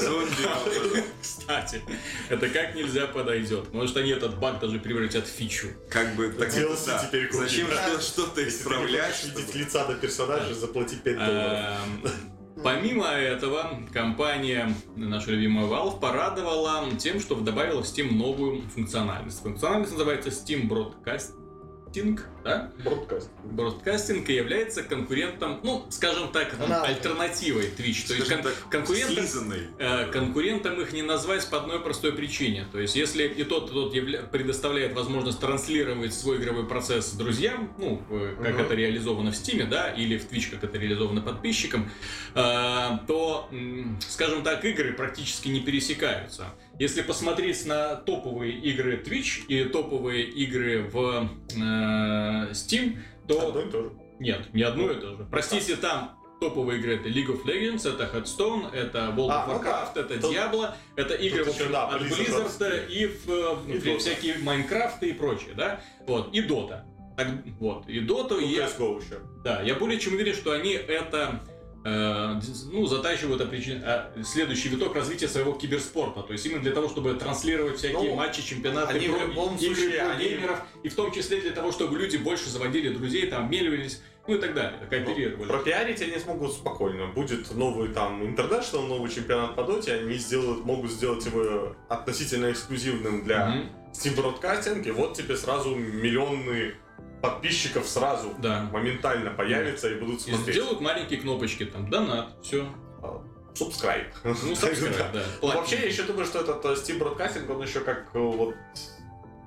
Зомби. Кстати, это как нельзя подойдет. Может, они этот баг даже превратят в фичу. Как бы так DLC теперь купить. Зачем что-то исправлять? видеть лица до персонажа, заплати 5 долларов. Эм, Помимо этого, компания, наша любимая Valve, порадовала тем, что добавила в Steam новую функциональность. Функциональность называется Steam Broadcasting, да? Бродкаст. Бродкастинг и является конкурентом, ну, скажем так, Аналогом. альтернативой Twitch. То есть кон- так, конкурентом, э, конкурентом их не назвать по одной простой причине. То есть, если и тот, и тот явля- предоставляет возможность транслировать свой игровой процесс друзьям, ну, как Мгм. это реализовано в Steam, да, или в Twitch, как это реализовано подписчикам, э, то, скажем так, игры практически не пересекаются. Если посмотреть на топовые игры Twitch и топовые игры в э, Steam, то... Одно и то же. Нет, не одно и то же. Простите, там топовые игры это League of Legends, это Hearthstone, это World А, of ну Warcraft, да. это Тут- Diablo, это игры тут в общем, да, от Blizzard Blizzard и, в, э, И в- всякие Майнкрафты и прочее, да? Вот, и Dota. Так, вот, и Dota, Ну, и CSGO еще. да, я более чем уверен, что они это ну, затачивают определен- а, следующий виток развития своего киберспорта. То есть именно для того, чтобы транслировать всякие Ну, матчи, чемпионаты, они в про- любом игры случае, про они- геймеров, и в том числе для того, чтобы люди больше заводили друзей, там, меливались, ну и так далее, кооперировали. Пропиарить они смогут спокойно. Будет новый там International, новый чемпионат по доте, они сделают, могут сделать его относительно эксклюзивным для Мгм. Steam Broadcasting, и вот тебе сразу миллионы подписчиков сразу Да. моментально появятся и будут И смотреть. сделают маленькие кнопочки, там, донат, все. Subscribe. Ну, subscribe, да. Ну, Вообще, я еще думаю, что этот э, Steam Broadcasting, он еще как э, вот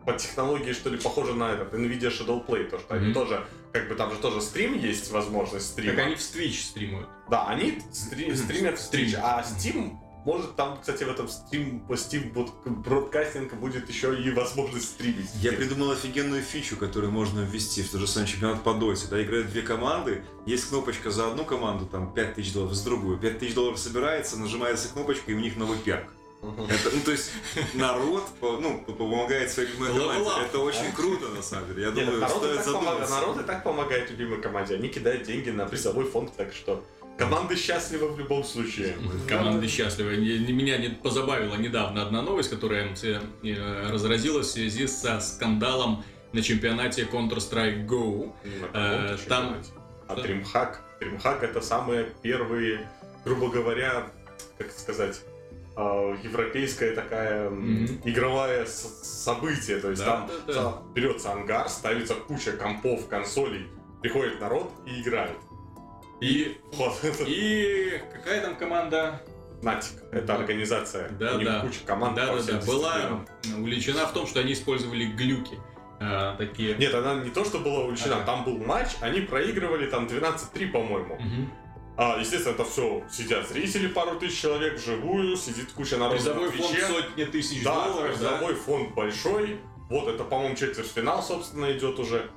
по технологии, что ли, похоже на этот NVIDIA Shadow Play, то что они тоже, как бы там же тоже стрим есть, возможность стрима. Как они в Twitch стримуют. Да, они стри- стримят в. Twitch, а Steam может там, кстати, в этом Steam, по Steam бродкастинг будет еще и возможность стримить. Я придумал офигенную фичу, которую можно ввести в тот же самый чемпионат по доте. Да, играют две команды, есть кнопочка за одну команду, там 5000 долларов, за другую. 5000 долларов собирается, нажимается кнопочка, и у них новый перк. Это, ну, то есть народ ну, по- помогает своей любимой команде. Это очень круто, на самом деле. Я Нет, думаю, и стоит задуматься. народ и так помогает любимой команде. Они кидают деньги на призовой фонд, так что команды счастливы в любом случае. Команды счастливы. Не- не- Меня не позабавила недавно одна новость, которая э, э, разразилась в связи со скандалом на чемпионате Counter-Strike Go. Э, каком-то там-. А DreamHack? DreamHack это самые первые, грубо говоря, как сказать, а, европейская такая игровое с- событие. То есть Да, там да, да. берется ангар, ставится куча компов, консолей, приходит народ и играет. И, Вот. и какая там команда? Натик. Это организация. Да, У них да. куча команд Да, да, да. Была увлечена в том, что они использовали глюки. э, такие. Нет, она не то, что была увлечена, Ага. там был матч, они проигрывали там 12-3, по-моему. Мгм. А, естественно, это все сидят зрители, пару тысяч человек вживую, сидит куча народу Призовой фонд сотни тысяч Да, долларов. да? призовой фонд большой. Вот это, по-моему, четвертьфинал, собственно, идет уже.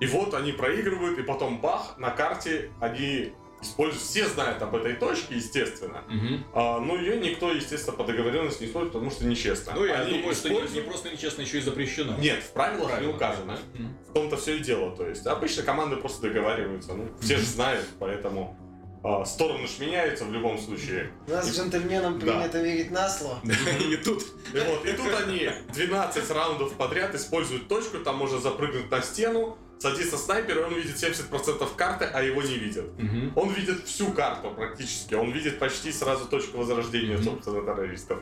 И вот они проигрывают, и потом бах, на карте они используют, все знают об этой точке, естественно. Мгм. А, но ее никто, естественно, по договоренности не использует, потому что нечестно. Ну, я Они думаю, что не, используют- не просто нечестно, еще и запрещено. Нет, в правилах не указано. Мгм. В том-то все и дело. То есть обычно команды просто договариваются. Ну, все же знают, поэтому а, стороны ж меняются в любом случае. У нас джентльменам Да. принято верить на слово. И тут И, вот, и тут они 12 раундов подряд используют точку, там можно запрыгнуть на стену, садится снайпер, и он видит 70% карты, а его не видят. Мгм. Он видит всю карту практически, он видит почти сразу точку возрождения, Мгм. собственно, террористов.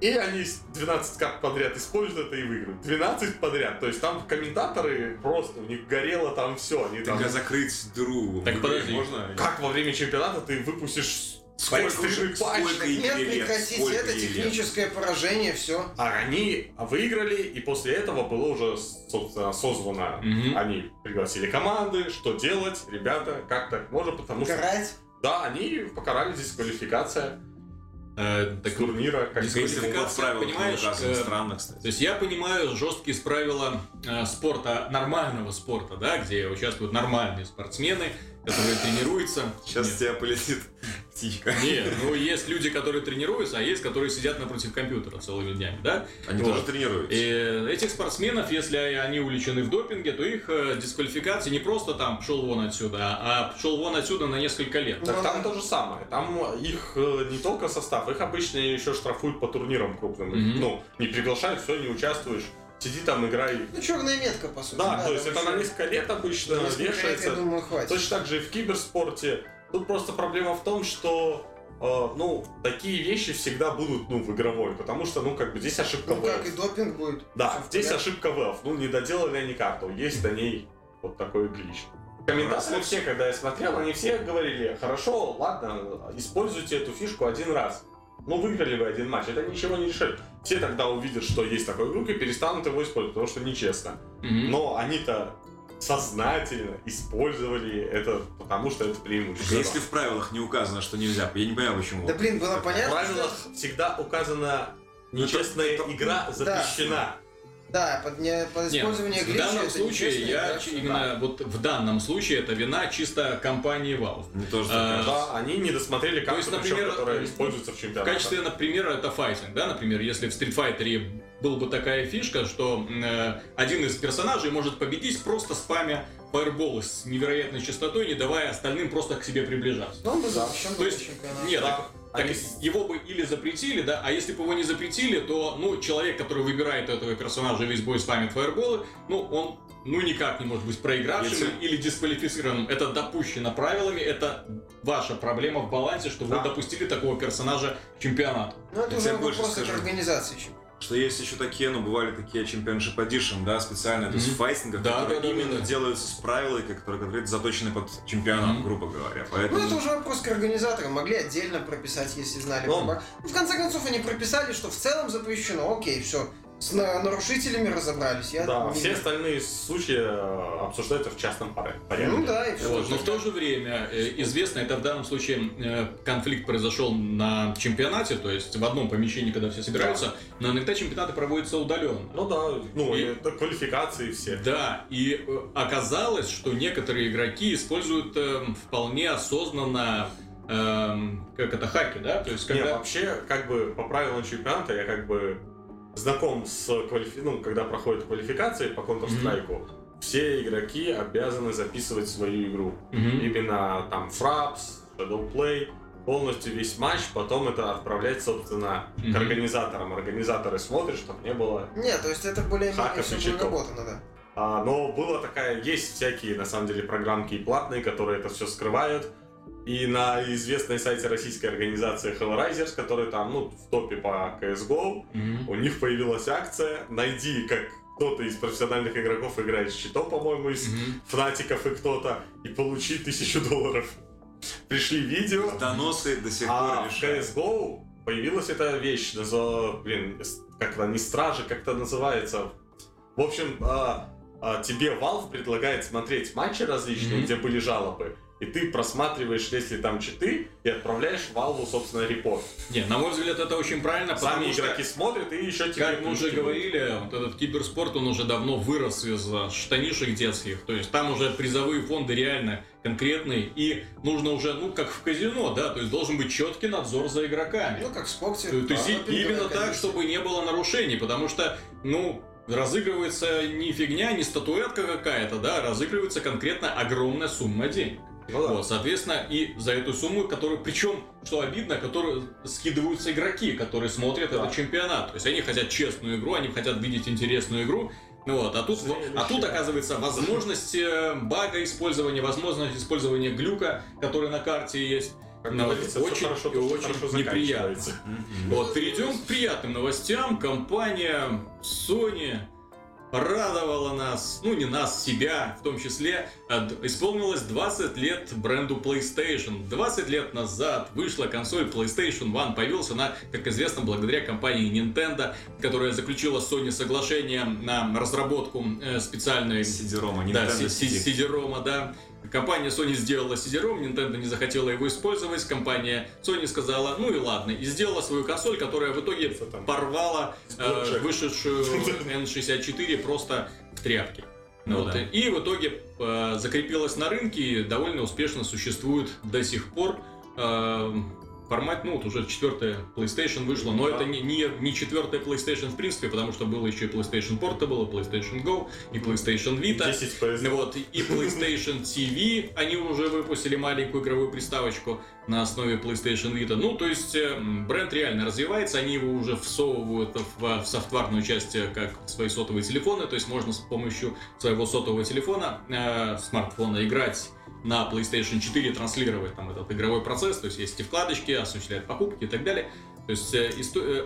И они с 12 карт подряд используют это и выиграют. 12 подряд. То есть там комментаторы просто, у них горело там все. Они там... Только закрыть дыру. в Так, подожди. Можно? Как во время чемпионата ты выпустишь Сколько патч? сколько Нет, прекратите, Сколько это техническое поражение, все. А они выиграли, и после этого было уже, собственно, созвано. Мгм. Они пригласили команды, что делать, ребята, как так можно, потому что... Карать. Да, они покарали дисквалификация Э, так с турнира. Как Дисквалификация, понимаешь, э, странно, кстати. То есть я понимаю жесткие правила э, спорта, нормального спорта, да, где участвуют нормальные спортсмены, которые тренируются. Сейчас Нет. тебя полетит птичка. Нет, ну есть люди, которые тренируются, а есть, которые сидят напротив компьютера целыми днями, да? Они Вот. тоже тренируются. И этих спортсменов, если они увлечены в допинге, то их э, дисквалификация не просто там пшел вон отсюда, а пшел вон отсюда на несколько лет. Так там да. то же самое. Там их э, не только состав, их обычно еще штрафуют по турнирам крупным. Мгм. Ну, не приглашают, все, не участвуешь. Сиди там, играй. Ну, черная метка, по сути. Да, то есть это на несколько лет обычно Несколько лет, вешается. я думаю, хватит. Точно так же и в киберспорте. Тут просто проблема в том, что э, ну, такие вещи всегда будут, ну, в игровой, потому что, ну, как бы здесь ошибка Ну, как и допинг будет. Да, Всё в здесь порядке. ошибка Valve. Ну, не доделали они карту, есть на ней вот такой глич. Комментаторы все, когда я смотрел, они все говорили, хорошо, ладно, используйте эту фишку один раз. Ну, выиграли вы один матч, это ничего не решит. Все тогда увидят, что есть такой игрок и перестанут его использовать, потому что нечестно. Мгм. Но они-то сознательно использовали это, потому что это преимущество. если в правилах не указано, что нельзя, я не понимаю, почему. Да блин, было В понятно, правилах всегда указана Ну, это- нечестная это- игра запрещена. что... Да, под, не, под Нет, использование в глича данном это случае я да, что- именно вот в данном случае это вина чисто компании Valve. Мне тоже А. Да, они не досмотрели То карту, есть, причем, например, которая э, используется в В чемпионате. качестве, например, это файтинг, да, например, если в Street Fighter была бы такая фишка, что э, один из персонажей может победить просто спамя фаерболы с невероятной частотой, не давая остальным просто к себе приближаться. Ну, Да. запрещен То был есть, нет, Да. Так, его бы или запретили, да, а если бы его не запретили, то, ну, человек, который выбирает этого персонажа весь бой спамит фаерболы, ну, он, ну, никак не может быть проигравшим Если- или дисквалифицированным. Это допущено правилами, это ваша проблема в балансе, что вы Да. допустили такого персонажа к чемпионату. Ну, это Я уже вопрос к скажу. организации еще. Что есть еще такие, ну, бывали такие Championship Edition, да, специальные, то есть файтингов, Да, которые да, да, именно да. делаются с правилами, которые, которые заточены под чемпионат, Мгм. грубо говоря. Ну, Поэтому... это уже вопрос к организаторам. Могли отдельно прописать, если знали. Ну. Ну, в конце концов, они прописали, что в целом запрещено. Окей, все. С на- нарушителями разобрались. Я Да, не- все остальные случаи э, обсуждаются в частном порядке. Ну да, и все. Вот, но в то же время э, известно, это в данном случае э, конфликт произошел на чемпионате, то есть в одном помещении, когда все собираются, но иногда чемпионаты проводятся удаленно. Ну да, ну И- это квалификации все. Да, и оказалось, что некоторые игроки используют э, вполне осознанно, эм, как это, хаки, да? То есть Не, когда... вообще, как бы по правилам чемпионата я как бы знаком с квалифи... ну, когда проходят квалификации по Counter-Strike, все игроки обязаны записывать свою игру. Мгм. Именно там фрапс, Shadow Play, полностью весь матч, потом это отправлять, собственно, Мгм. к организаторам. Организаторы смотрят, чтобы не было Нет, то есть это более-менее все проработано, да. А, но была такая, есть всякие, на самом деле, программки и платные, которые это все скрывают. И на известной сайте российской организации Hellraisers, которая там, ну, в топе по CSGO, Мгм. у них появилась акция «Найди, как кто-то из профессиональных игроков играет с щитом, по-моему, из Мгм. фнатиков и кто-то, и получи тысячу долларов». Пришли видео, Доносы до сих а пор в решают. CSGO появилась эта вещь, назва- блин, с- как-то не стражи, как-то называется. В общем, а, а, тебе Valve предлагает смотреть матчи различные, Мгм. где были жалобы, и ты просматриваешь, если там читы, и отправляешь Valve, собственно, репорт. Не, на мой взгляд, это очень правильно, Сами что... игроки смотрят и еще тебе Как мы уже говорили, вот этот киберспорт, он уже давно вырос из а, штанишек детских. То есть там уже призовые фонды реально конкретные. И нужно уже, ну, как в казино, да, то есть должен быть четкий надзор за игроками. Ну, как в спорте. То, то есть именно так, комиссия. чтобы не было нарушений, потому что, ну, разыгрывается не фигня, не статуэтка какая-то, да, разыгрывается конкретно огромная сумма денег. Ну да. Вот, соответственно, и за эту сумму, которую, причем, что обидно, которую скидываются игроки, которые смотрят Да. этот чемпионат. То есть они хотят честную игру, они хотят видеть интересную игру. Ну вот, а тут, а тут оказывается возможность э, бага использования, возможность использования глюка, который на карте есть. Как Ну, говорится, всё очень хорошо, и очень хорошо неприятно. Вот, перейдем к приятным новостям. Компания Sony радовала нас, ну не нас, себя в том числе. От- Исполнилось 20 лет бренду PlayStation. 20 лет назад вышла консоль PlayStation One. Появился она, как известно, благодаря компании Nintendo, которая заключила с Sony соглашение на разработку э, специальной Сидерома, да, Nintendo си- си- CD. CD-ROM, да. Компания Sony сделала CD-ROM, Nintendo не захотела его использовать. Компания Sony сказала, ну и ладно, и сделала свою консоль, которая в итоге порвала э, вышедшую N64 просто в тряпки. Ну Вот. да. И в итоге э, закрепилась на рынке и довольно успешно существует до сих пор. Э, формат, ну вот уже четвертая PlayStation вышла, но Да. это не, не, не четвертая PlayStation в принципе, потому что было еще и PlayStation Portable, и PlayStation Go, и PlayStation Vita. 10 PS. Вот, и PlayStation TV, они уже выпустили маленькую игровую приставочку на основе PlayStation Vita. Ну, то есть, э, бренд реально развивается, они его уже всовывают в, в софтварную часть, э, как свои сотовые телефоны, то есть можно с помощью своего сотового телефона, э, смартфона играть на PlayStation 4, транслировать там этот игровой процесс, то есть есть и вкладочки, осуществлять покупки и так далее. То есть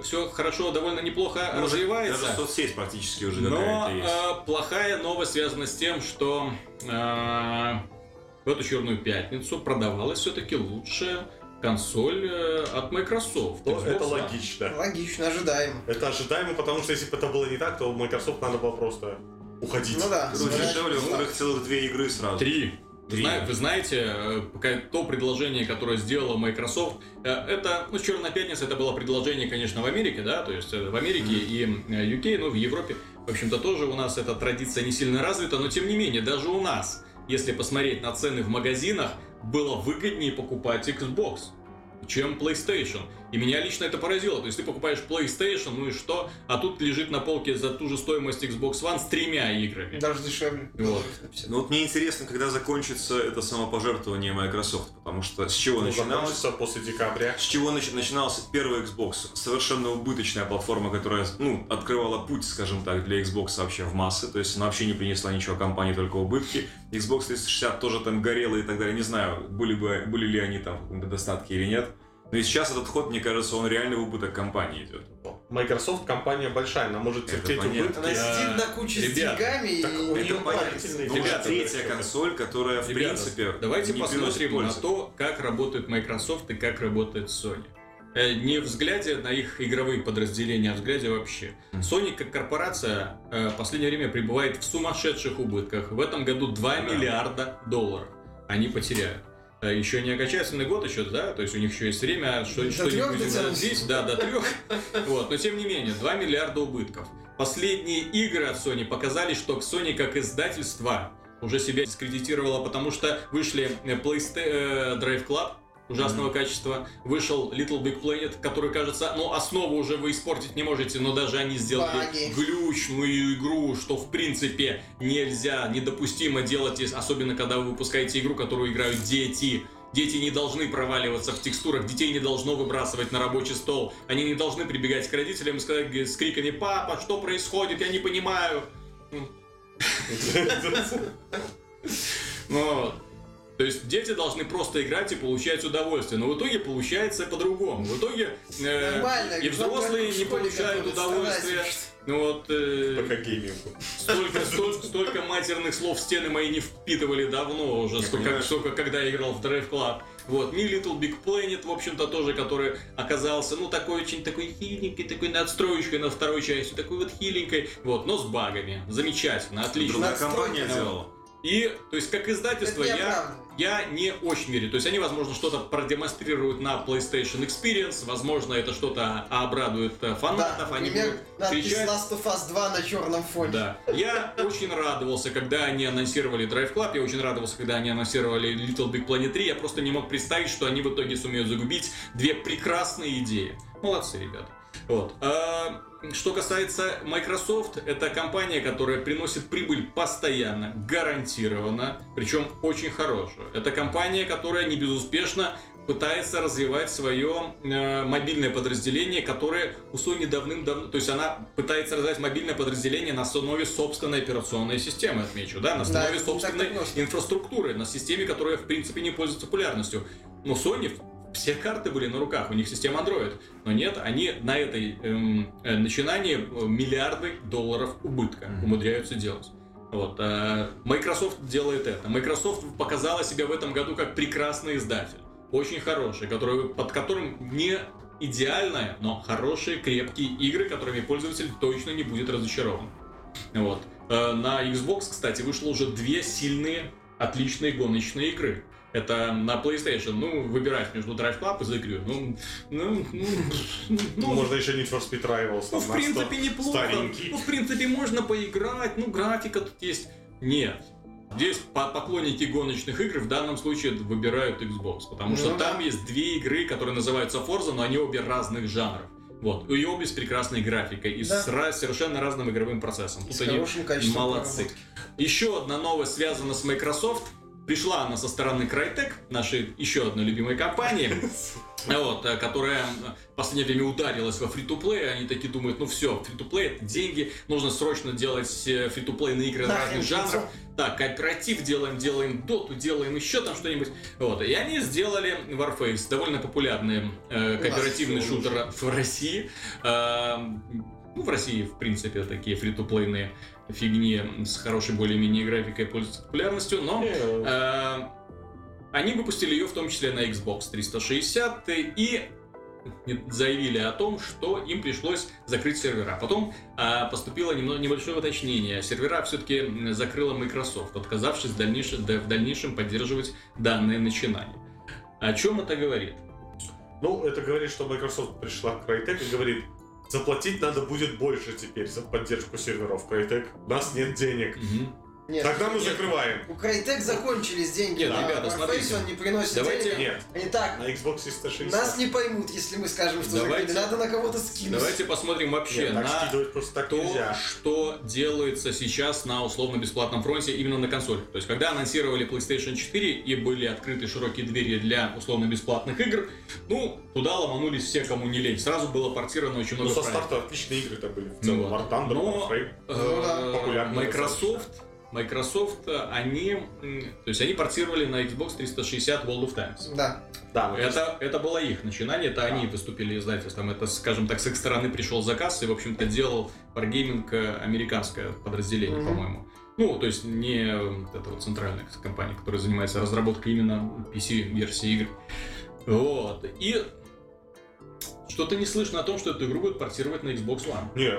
все хорошо, довольно неплохо Ну, развивается. Даже соцсеть практически уже Но есть. э, плохая новость связана с тем, что э, в эту черную пятницу продавалась все-таки лучшая консоль э, от Microsoft. Ну, Xbox это логично. Логично, ожидаемо. Это ожидаемо, потому что если бы это было не так, то Microsoft надо было просто уходить. Ну да. Ну, дешевле, во-вторых, целых две игры сразу. Три. Вы, Три. зна- вы знаете, э, пока- то предложение, которое сделала Microsoft, э, это, ну, Черная пятница, это было предложение, конечно, в Америке, да, то есть э, в Америке и э, UK, ну, в Европе, в общем-то, тоже у нас эта традиция не сильно развита, но тем не менее, даже у нас, если посмотреть на цены в магазинах, было выгоднее покупать Xbox чем PlayStation. И меня лично это поразило. То есть ты покупаешь PlayStation, ну и что? А тут лежит на полке за ту же стоимость Xbox One с тремя играми. Даже дешевле. Вот. Ну вот мне интересно, когда закончится это самопожертвование Microsoft, потому что с чего Ну, начиналось? после декабря. С чего нач- начинался первый Xbox? Совершенно убыточная платформа, которая, ну, открывала путь, скажем так, для Xbox вообще в массы. То есть она вообще не принесла ничего компании, только убытки. Xbox 360 тоже там горела и так далее. Не знаю, были, бы, были ли они там в каком-то достатке или нет. Но и сейчас этот ход, мне кажется, он реально в убыток компании идет. Microsoft компания большая, она может терпеть убытки. Она сидит на куче Ребят, с деньгами так и... у неё понятно. Ну, уже третья консоль, которая, в Ребята, принципе, Давайте не приносит посмотрим на то, как работает Microsoft и как работает Sony. Э, Не в взгляде на их игровые подразделения, а в взгляде вообще. Sony как корпорация э, в последнее время пребывает в сумасшедших убытках. В этом году 2 Да. миллиарда долларов они потеряют. Э, Еще не окончательный год еще, да, то есть у них еще есть время что, что-нибудь дотянуть. здесь, да, до трех. Вот, но тем не менее, 2 миллиарда убытков. Последние игры от Sony показали, что Sony как издательство уже себя дискредитировало, потому что вышли э, PlayStation э, Drive Club ужасного качества, вышел Little Big Planet, который, кажется, ну, основу уже вы испортить не можете, но даже они сделали Баги. глючную игру, что, в принципе, нельзя, недопустимо делать, особенно когда вы выпускаете игру, которую играют дети. Дети не должны проваливаться в текстурах, детей не должно выбрасывать на рабочий стол. Они не должны прибегать к родителям и сказать с криками «Папа, что происходит? Я не понимаю!» Ну, то есть дети должны просто играть и получать удовольствие. Но в итоге получается по-другому. В итоге э, Нормально. и взрослые не получают удовольствия. Ну вот э, Пока геймингу. столько, столько, столько матерных слов стены мои не впитывали давно уже, понимаю, столько, когда я играл в Drive Club. Вот, Mi Little Big Planet, в общем-то, тоже, который оказался, ну, такой очень такой хиленький, такой надстроечкой на второй части, такой вот хиленькой, вот, но с багами. Замечательно, отлично. Другая компания делала. И, то есть, как издательство, я, я не очень верю. То есть, они, возможно, что-то продемонстрируют на PlayStation Experience, возможно, это что-то обрадует э, Да, фанатов, они например, будут кричать. Last of Us 2 на черном фоне. Да. Я очень радовался, когда они анонсировали Drive Club, я очень радовался, когда они анонсировали Little Big Planet 3, я просто не мог представить, что они в итоге сумеют загубить две прекрасные идеи. Молодцы, ребята. Вот. А, Что касается Microsoft, это компания, которая приносит прибыль постоянно, гарантированно, причем очень хорошую. Это компания, которая не безуспешно пытается развивать свое э, мобильное подразделение, которое у Sony давным-давно, то есть она пытается развивать мобильное подразделение на основе собственной операционной системы, отмечу, да, на Да, основе так-то собственной инфраструктуры, на системе, которая в принципе не пользуется популярностью. Но Sony все карты были на руках, у них система Android. Но нет, они на этой эм, э, начинании э, миллиарды долларов убытка Мгм. умудряются делать. Вот, э, Microsoft делает это. Microsoft показала себя в этом году как прекрасный издатель. Очень хороший, который, под которым не идеальные, но хорошие, крепкие игры, которыми пользователь точно не будет разочарован. Вот. Э, На Xbox, кстати, вышло уже две сильные, отличные гоночные игры. Это на PlayStation, ну, выбирать между Drive Club и The Crew. Ну, ну, ну, Ну, ну, можно еще Need for Speed Rivals. ну, в принципе, неплохо. Старенький. Ну, в принципе, можно поиграть. Ну, графика тут есть. Нет. Здесь по- поклонники гоночных игр в данном случае выбирают Xbox, потому что Ну да. там есть две игры, которые называются Forza, но они обе разных жанров. Вот. И обе с прекрасной графикой и Да. с совершенно разным игровым процессом. И с Тут они хорошим качеством молодцы. проработки. Еще одна новость связана с Microsoft. Пришла она со стороны Crytek, нашей еще одной любимой компании, вот, э, которая э, в последнее время ударилась во фри-то-плей. Они такие думают, ну все, фри-то-плей это деньги, нужно срочно делать э, фри-то-плейные игры Нахрен разных жанров. Так, кооператив делаем, делаем доту, делаем еще там что-нибудь. Вот, и они сделали Warface, довольно популярный э, кооперативный шутер в России. Э, ну, в России, в принципе, такие фри-то-плейные фигни с хорошей более-менее графикой пользуются популярностью, но Э, э, они выпустили ее в том числе на Xbox 360 и заявили о том, что им пришлось закрыть сервера. Потом а, поступило немного, небольшое уточнение. Сервера все-таки закрыла Microsoft, отказавшись в дальнейшем, да, в дальнейшем поддерживать данное начинание. О чем это говорит? Ну, это говорит, что Microsoft пришла к Crytek и говорит, заплатить надо будет больше теперь за поддержку серверов Crytek. У нас нет денег. Мгм. Нет, Тогда мы нет. закрываем. У Crytek закончились деньги Нет, на ребята, Warface, смотрите. он не приносит Давайте- денег. Нет, Они так, на Xbox 360. нас не поймут, если мы скажем, что Давайте- закрыли. Надо на кого-то скинуть. Давайте посмотрим вообще Нет, на скидывать просто так то, нельзя. что делается сейчас на условно-бесплатном фронте именно на консоль. То есть, когда анонсировали PlayStation 4 и были открыты широкие двери для условно-бесплатных игр, ну, туда ломанулись все, кому не лень. Сразу было портировано очень Ну, много со проектов. старта отличные игры-то были в Ну целом. вот. War Thunder, Но- Warframe. Ну да. Э, Популярные Microsoft, Microsoft, э, они, то есть они портировали на Xbox 360 World of Tanks. Да. Да, Это, это было их начинание, это они Да. выступили издательством. Это, скажем так, с их стороны пришел заказ, и, в общем-то, делал Wargaming э, американское подразделение, Мгм. по-моему. Ну, то есть не э, вот эта вот центральная компания, которая занимается разработкой именно PC-версии игр. Вот. И что-то не слышно о том, что эту игру будут портировать на Xbox One. Не,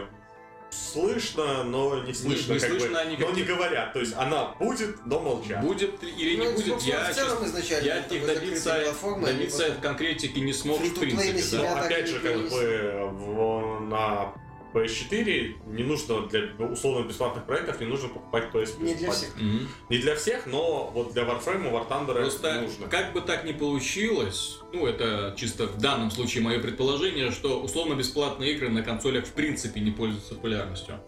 слышно, но не слышно. не как бы. слышно но никаких- не говорят. То есть она будет, но молчат. Будет или не Ну, будет, Xbox я, изначально я был их такой добиться, добиться конкретики не смог, в принципе. да. Но опять же, не как бы в- на PS4 не нужно для условно бесплатных проектов не нужно покупать PS Не для всех. Мгм. Не для всех, но вот для Warframe, War Thunder Просто нужно. как бы так ни получилось, ну это чисто в данном случае мое предположение, что условно-бесплатные игры на консолях в принципе не пользуются популярностью.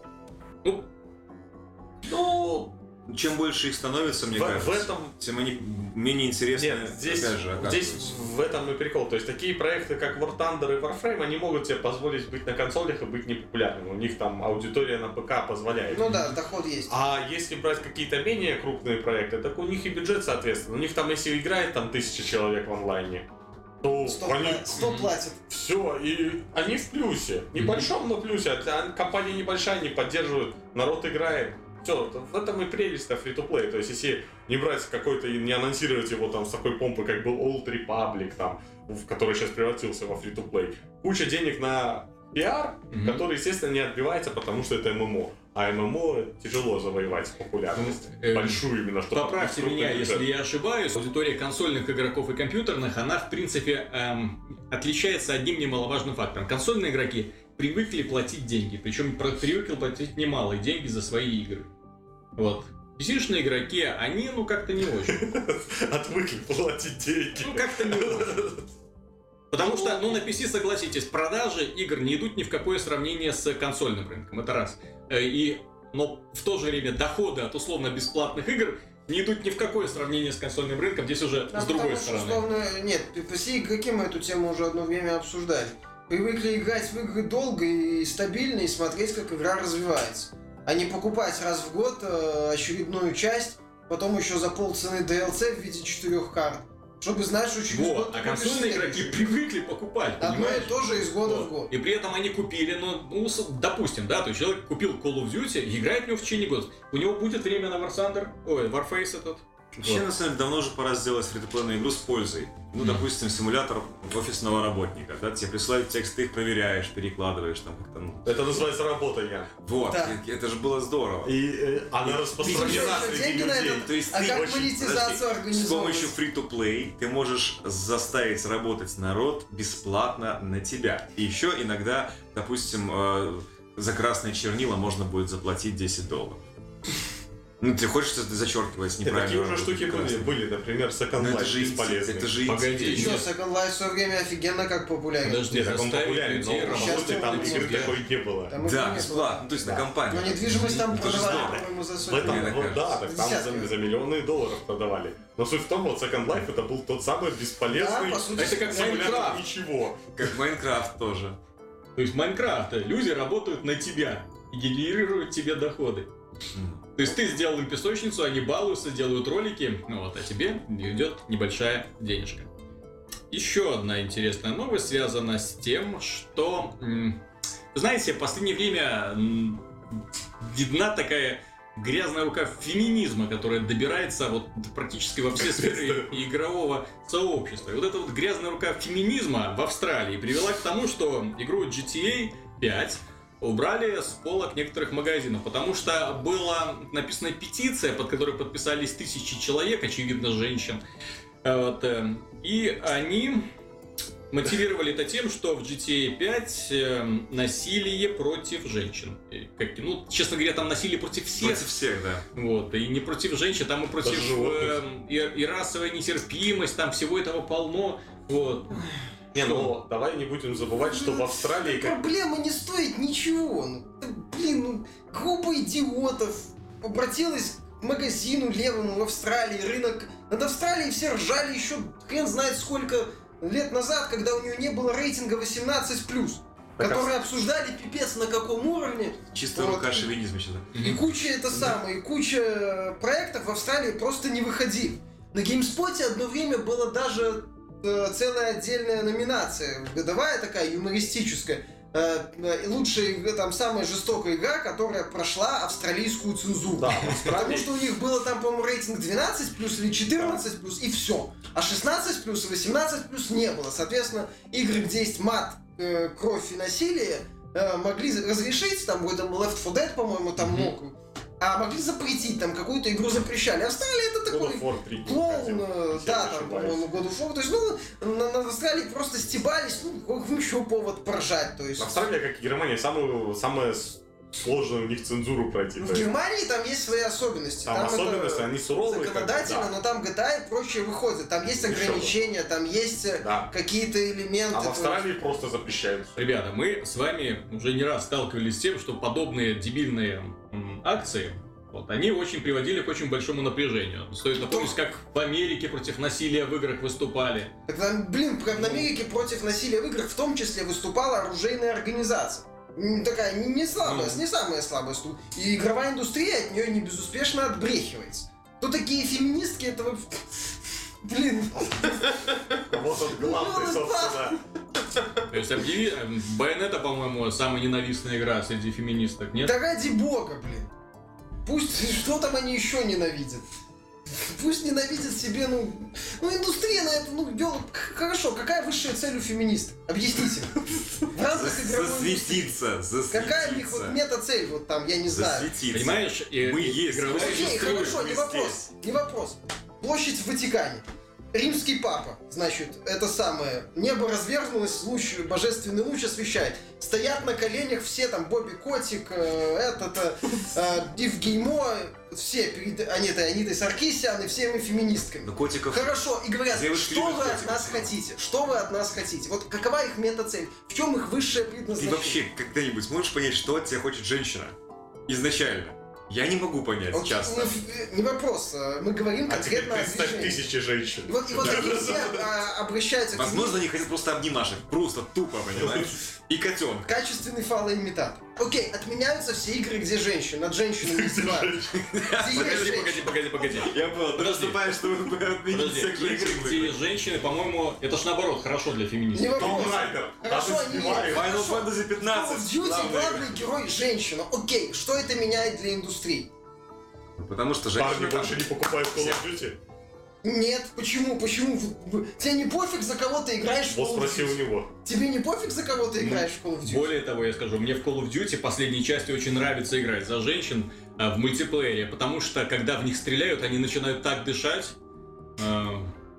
Ну, Ну, чем больше их становится, мне В, кажется, в этом тем они менее интересны, Нет, здесь, опять же, здесь в этом и прикол. То есть такие проекты, как War Thunder и Warframe, они могут себе позволить быть на консолях и быть непопулярными. У них там аудитория на ПК позволяет. Ну да, доход есть. А если брать какие-то менее крупные проекты, так у них и бюджет соответственно. У них там, если играет там тысяча человек в онлайне, то Сто, они пла- сто Мгм. платят. все, и они в плюсе. Небольшом, но плюсе. А компания небольшая, не поддерживают, народ играет. Все, в этом и прелесть-то фри to play. То есть, если не брать какой-то и не анонсировать его там с такой помпой, как был Old Republic, там, в который сейчас превратился во фри to play. Куча денег на пиар, Мгм. который, естественно, не отбивается, потому что это ММО. А ММО тяжело завоевать популярность. Ну, э, Большую именно, что Поправьте меня, если я ошибаюсь. Аудитория консольных игроков и компьютерных, она, в принципе, эм, отличается одним немаловажным фактором. Консольные игроки привыкли платить деньги, причем привыкли платить немалые деньги за свои игры. Вот. PC-шные игроки, они, ну, как-то не очень. Отвыкли платить деньги. Ну, как-то не очень. Потому что, ну, на PC, согласитесь, продажи игр не идут ни в какое сравнение с консольным рынком. Это раз. Э, И, но в то же время доходы от условно бесплатных игр не идут ни в какое сравнение с консольным рынком. Здесь уже А с другой потому что, стороны. условно, нет, PC игроки мы эту тему уже одно время обсуждали. Привыкли играть в игры долго и стабильно и смотреть, как игра развивается. А не покупать раз в год э, очередную часть, потом еще за полцены DLC в виде четырех карт. Чтобы знать, что через год Вот, ты а консольные игроки привыкли покупать, Одно и понимаешь? то же из года Вот. в год. И при этом они купили, ну, ну, допустим, да, то есть человек купил Call of Duty и играет в него в течение года. У него будет время на War Thunder, ой, Warface этот. Вообще, Вот. на самом деле, давно уже пора сделать фри игру с пользой. Ну, допустим, симулятор офисного работника. Да? Тебе присылают текст, ты их проверяешь, перекладываешь там как-то. Ну. Это называется работа, Ян. Вот, Да. и- это же было здорово. И э, она распространена среди деньги на людей. этот- То есть А ты как очень- монетизацию С организовывать? помощью free-to-play ты можешь заставить работать народ бесплатно на тебя. И еще иногда, допустим, э, за красные чернила можно будет заплатить 10 долларов. Ну, ты хочешь что-то зачеркивать неправильно? такие уже штуки были, были, например, Second Ну, это Life же бесполезный. это же Погоди, Ты что. Second Life в свое время офигенно как популярен. Подожди, Нет, так он популярен, но работы там игры такой не было. Да, бесплатно, ну, то есть Да. на компанию. Но недвижимость там Это продавали, по-моему, за В сотни. вот, да, так там за, миллионы долларов продавали. Но суть в том, вот Second Life это был тот самый бесполезный Да, по сути, Это как симулятор Майнкрафт. ничего. Как Майнкрафт тоже. То есть Майнкрафт, люди работают на тебя и генерируют тебе доходы. То есть ты сделал им песочницу, они балуются, делают ролики, ну вот, а тебе идет небольшая денежка. Еще одна интересная новость связана с тем, что, знаете, в последнее время видна такая грязная рука феминизма, которая добирается вот практически во все сферы игрового сообщества. И вот эта вот грязная рука феминизма в Австралии привела к тому, что игру GTA 5 убрали с полок некоторых магазинов, потому что была написана петиция, под которой подписались тысячи человек, очевидно, женщин. Э, Вот, э, и они мотивировали это тем, что в GTA 5 э, насилие против женщин. Как, ну, честно говоря, там насилие против всех. Против всех, да. Вот, и не против женщин, там и против э, и, и расовая нетерпимость, там всего этого полно. Вот. Не, ну давай не будем забывать, что в Австралии как Проблема не стоит ничего. Ну, блин, ну, группа идиотов обратилась к магазину левому в Австралии, рынок. Над Австралией все ржали еще хрен знает сколько лет назад, когда у нее не было рейтинга 18+, Так, которые обсуждали пипец на каком уровне. Чистая Вот. рука шовинизма сейчас. И куча это самое, и куча проектов в Австралии просто не выходили. На GameSpot одно время была даже целая отдельная номинация, годовая такая, юмористическая. Э, э, лучшая там самая жестокая игра, которая прошла австралийскую цензуру. да, Потому что у них было там, по-моему, рейтинг 12 плюс или 14 плюс, и все. А 16 плюс и 18 плюс не было. Соответственно, игры, где есть мат, э, кровь и насилие, э, могли разрешить, там, там Left 4 Dead, по-моему, там мог, а могли запретить, там, какую-то игру запрещали. Австралия это God такой of War 3 клоун, да, там, по-моему, God of War. То есть, ну, на, на Австралии просто стебались, ну, какой еще повод поржать, то есть. Австралия, как и Германия, самую, самая с- сложную у них цензуру пройти. Ну, В есть Германии там есть свои особенности. Там это- особенности, они суровые. как бы, законодательно, да. но там GTA и прочее выходит. Там есть Еще бы. ограничения, там есть э, Да. какие-то элементы. А в Австралии просто запрещают. Ребята, мы с вами уже не раз сталкивались с тем, что подобные дебильные м, акции, вот, они очень приводили к очень большому напряжению. Стоит напомнить, как в Америке против насилия в играх выступали. есть- Так там, блин, в Америке против насилия в играх в том числе выступала оружейная организация. Такая не, не слабая, Ну. не самая слабая. сту- И игровая индустрия от нее не безуспешно отбрехивается. Кто такие феминистки, это вы- Блин, Вот он главный, Ну, собственно. То есть объяви... э, Байонета, по-моему, самая ненавистная игра среди феминисток, нет? да ради бога, блин. Пусть, что там они еще ненавидят? Пусть ненавидят себе, ну... Ну, индустрия на это, ну, дел... Хорошо, какая высшая цель у феминисток? Объясните. В рамках. Засветиться, засветиться. Какая у них вот мета-цель, вот там, я не знаю. Засветиться. Понимаешь, Мы есть. Окей, хорошо, не вопрос, не вопрос. Площадь в Ватикане. Римский папа, значит, это самое, небо разверзлось, луч, божественный луч освещает. Стоят на коленях все там, Бобби Котик, э, этот, э, э, Див Геймо, все перед Анитой, Анитой Саркисян и всеми феминистками. Ну, котиков... Хорошо, и говорят, Девушки что вы от котиков. нас хотите? Что вы от нас хотите? Вот какова их мета-цель? В чем их высшее Ты предназначение? вообще когда-нибудь можешь понять, что от тебя хочет женщина? Изначально. Я не могу понять Окей, часто. ну, Не вопрос, э, мы говорим А конкретно о движении. тысячи женщин. И вот, и вот они все а, обращаются к Возможно, они хотят просто обнимашек. Просто тупо, понимаешь? И котенка. качественный фалоимитатор. Окей, отменяются все игры, где женщин, над женщинами есть Погоди, женщины. погоди, погоди, погоди. Я понял, ты Подожди. наступаешь, чтобы отменить Подожди, всех игры, где есть женщины, по-моему, это ж наоборот хорошо для Не феминистов. Том вопрос. Райдер. Хорошо, они. Final. Fantasy Call 15. of Duty главная главный герой женщина. Окей, что это меняет для индустрии? игра. Потому что Парни женщины там... больше не покупают Call of Duty. Нет, почему? Почему? В- в- Тебе не пофиг, за кого ты играешь в Вот Call of спроси у Duty? него. Тебе не пофиг, за кого ты Ну, играешь в Call of Duty? Более того, я скажу, мне в Call of Duty последней части очень нравится играть за женщин а, в мультиплеере, потому что когда в них стреляют, они начинают так дышать.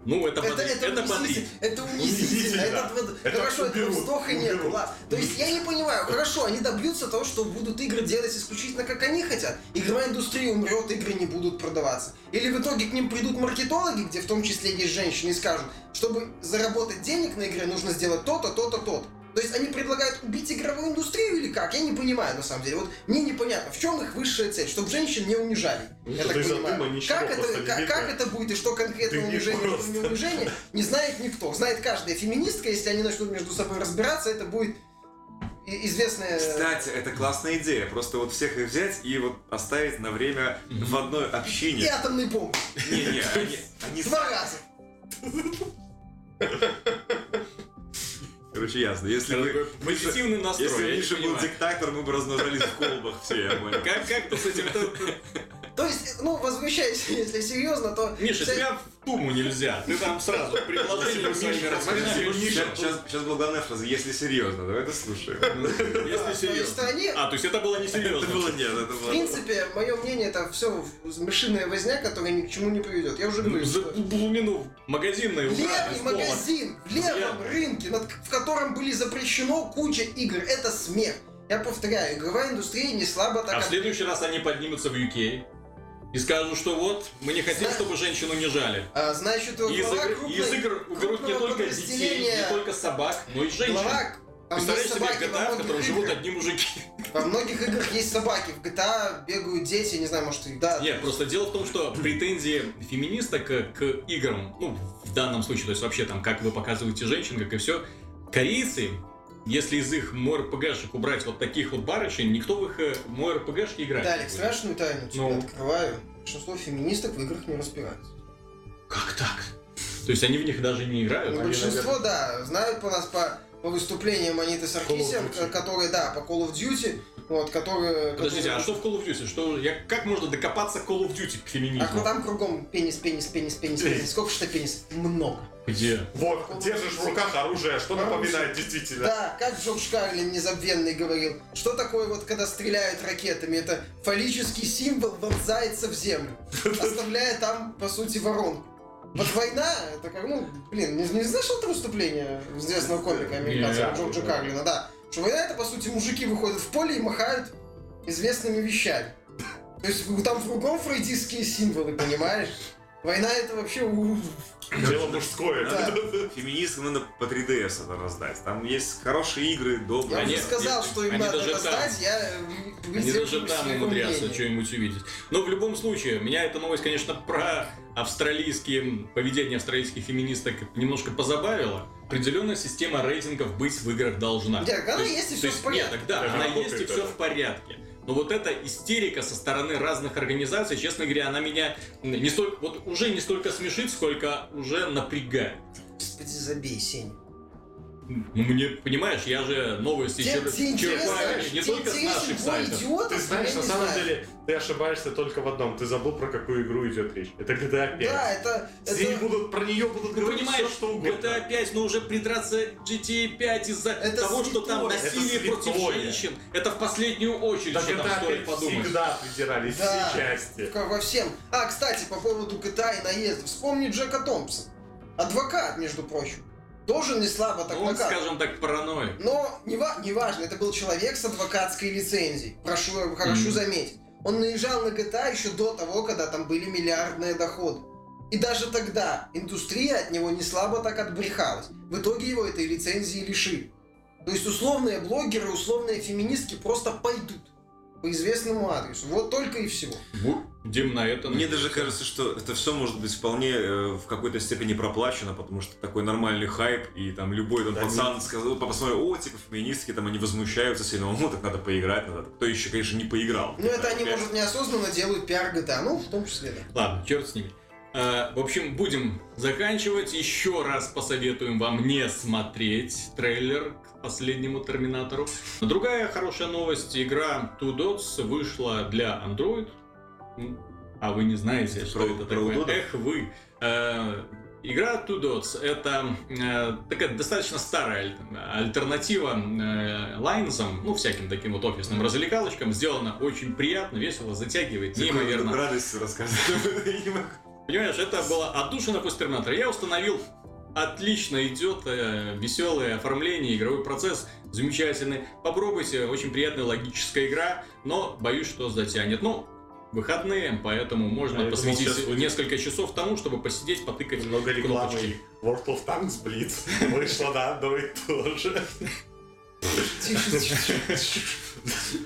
Ну, это, Это, это, это унизительно, это унизительно. Этот вот- Это хорошо, этого уберут, вздоха нет. ладно. То есть я не понимаю, хорошо, они добьются того, что будут игры делать исключительно как они хотят. Игровая индустрия умрет, игры не будут продаваться. Или в итоге к ним придут маркетологи, где в том числе есть женщины, и скажут, чтобы заработать денег на игре, нужно сделать то-то, то-то, то-то. То есть они предлагают убить игровую индустрию или как? Я не понимаю, на самом деле. Вот мне непонятно, в чем их высшая цель, чтобы женщин не унижали. Ну, Я это так понимаю. ничего как, это, как, как это будет и что конкретно Ты унижение, что просто. не унижение, не знает никто. Знает каждая феминистка, если они начнут между собой разбираться, это будет и- известная... Кстати, это классная идея. Просто вот всех их взять и вот оставить на время Мгм. в одной И общине. атомный бомб. Не-не, они, они... Два раза. Короче, ясно. Если бы... позитивный настрой. Если бы Миша был диктатор, мы бы размножались в колбах все, я понял. Как, как ты с этим... То есть, ну, возвращаясь, если серьезно, то... Миша, вся- тебя в туму нельзя. Ты там сразу предложениями своими распределяешь. Сейчас, сейчас, сейчас была главная фраза, если серьезно, давай это слушаем. Если в своей серьезно. стране А, то есть это было не Это серьезно. было нет, это В было... принципе, мое мнение, это все мышиная возня, которая ни к чему не приведет. Я уже говорю, За глубину магазинной левый магазин в левом рынке, в котором были запрещено куча игр, это смех. Я повторяю, игровая индустрия не слабо так... А в следующий раз они поднимутся в UK и скажут, что вот, мы не хотим, Зна- чтобы женщин унижали. А, значит, из игр, крупной- из игр уберут не только детей, не только собак, но и женщин. глава... Представляешь себе GTA, в котором живут играх. одни мужики? Во многих играх есть собаки. В GTA бегают дети, не знаю, может, и да. Нет, просто дело в том, что претензии феминисток к, к играм, ну, в данном случае, то есть вообще там, как вы показываете женщин, как и все, корейцы, если из их МОРПГшек убрать вот таких вот барышень, никто в их э, МОРПГшки играть Далее, не будет. страшную тайну тебе Ну. открываю. Большинство феминисток в играх не разбираются. Как так? То есть они в них даже не играют? Ну, большинство, да, знают по нас по, по выступлениям Аниты Саркисян, Duty. которые, да, по Call of Duty, вот, которые... Подождите, а которые- что в Call of Duty? Что, я, как можно докопаться к Call of Duty к А феминизму? там кругом пенис, пенис, пенис, пенис, пенис. Сколько что пенис? Много. Где? Вот, держишь в руках оружие, что Оружие. напоминает действительно. Да, как Джордж Карлин незабвенный говорил, что такое вот, когда стреляют ракетами? Это фаллический символ вонзается в землю, оставляя там, по сути, воронку. Вот война, это как, ну, блин, не, не слышал это выступление известного комика американского Джорджа. Карлина, да. Что война это, по сути, мужики выходят в поле и махают известными вещами. То есть там кругом фрейдистские символы, понимаешь? Война это вообще... Дело мужское. Да. Феминисткам надо по 3DS это раздать. Там есть хорошие игры, Я добрые. Они- уже сказал, что им они надо даже раздать, я... э, вы Они даже там своего умудрятся что-нибудь увидеть. Но в любом случае, меня эта новость, конечно, про австралийские, поведение австралийских феминисток немножко позабавила. Определенная система рейтингов быть в играх должна. Нет, она есть, и всё в порядке. Нет, так да, она есть и все в порядке. Но вот эта истерика со стороны разных организаций, честно говоря, она меня не столько, вот уже не столько смешит, сколько уже напрягает. Господи, забей, Сень. Ну, мне, понимаешь, я же новости интересно, черпаю не только с интересен наших сайтов. Ты знаешь, Я на самом знаю. деле, ты ошибаешься только в одном. Ты забыл, про какую игру идет речь. Это GTA 5. Да, это... Это... будут, про нее будут Ну, говорить понимаешь, все, что угодно. GTA 5, но уже придраться GTA 5 из-за Это того, что там насилие Это против святое. женщин, это в последнюю очередь, Да что там стоит 5 подумать. всегда придирались Да. все части. Во всем. А, кстати, по поводу GTA и наездов. Вспомни Джека Томпсона. Адвокат, между прочим. Тоже не слабо так Ну, он, накатывал. скажем так, параноик. Но не, ва- не важно, это был человек с адвокатской лицензией. Прошу, хорошо Мгм. заметить. Он наезжал на GTA еще до того, когда там были миллиардные доходы. И даже тогда индустрия от него не слабо так отбрехалась. В итоге его этой лицензии лишили. То есть условные блогеры, условные феминистки просто пойдут по известному адресу. Вот только и всего. Будем на это Мне даже кажется, что это все может быть вполне э, в какой-то степени проплачено, потому что такой нормальный хайп, и там любой там Да пацан сказал, посмотрел, о, типа феминистки, там они возмущаются сильно, ну так надо поиграть, надо. Кто еще, конечно, не поиграл. Ну это они, Опять. может, неосознанно делают пиар GTA. Ну, в том числе, да. Ладно, черт с ними. Э, В общем, будем заканчивать. Еще раз посоветуем вам не смотреть трейлер последнему Терминатору. Другая хорошая новость. Игра Two Dots вышла для Android. А вы не знаете, что Про- это про такое? удодов? Эх вы. Э, Игра Two Dots это э, такая достаточно старая аль- альтернатива э, лайнзам, ну всяким таким вот офисным развлекалочкам. Сделана очень приятно, весело, затягивает, неимоверно. радостью рассказывать. Понимаешь, это было отдушина после Терминатора. Я установил, отлично идет, э, веселое оформление, игровой процесс замечательный. Попробуйте, очень приятная логическая игра, но боюсь, что затянет. Ну, выходные, поэтому можно А я думал, посвятить сейчас будет- несколько часов тому, чтобы посидеть, потыкать. Много рекламы. кнопочки. World of Tanks Blitz вышла на Android тоже. Тише, тише, тише.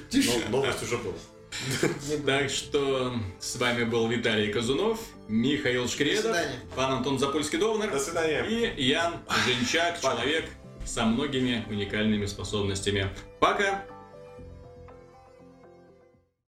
Тише. Но новость уже была. Так что с вами был Виталий Казунов, Михаил До Шкредов, пан Антон Запольский-Довнер. До свидания. И Ян Женчак, человек со многими уникальными способностями. Пока!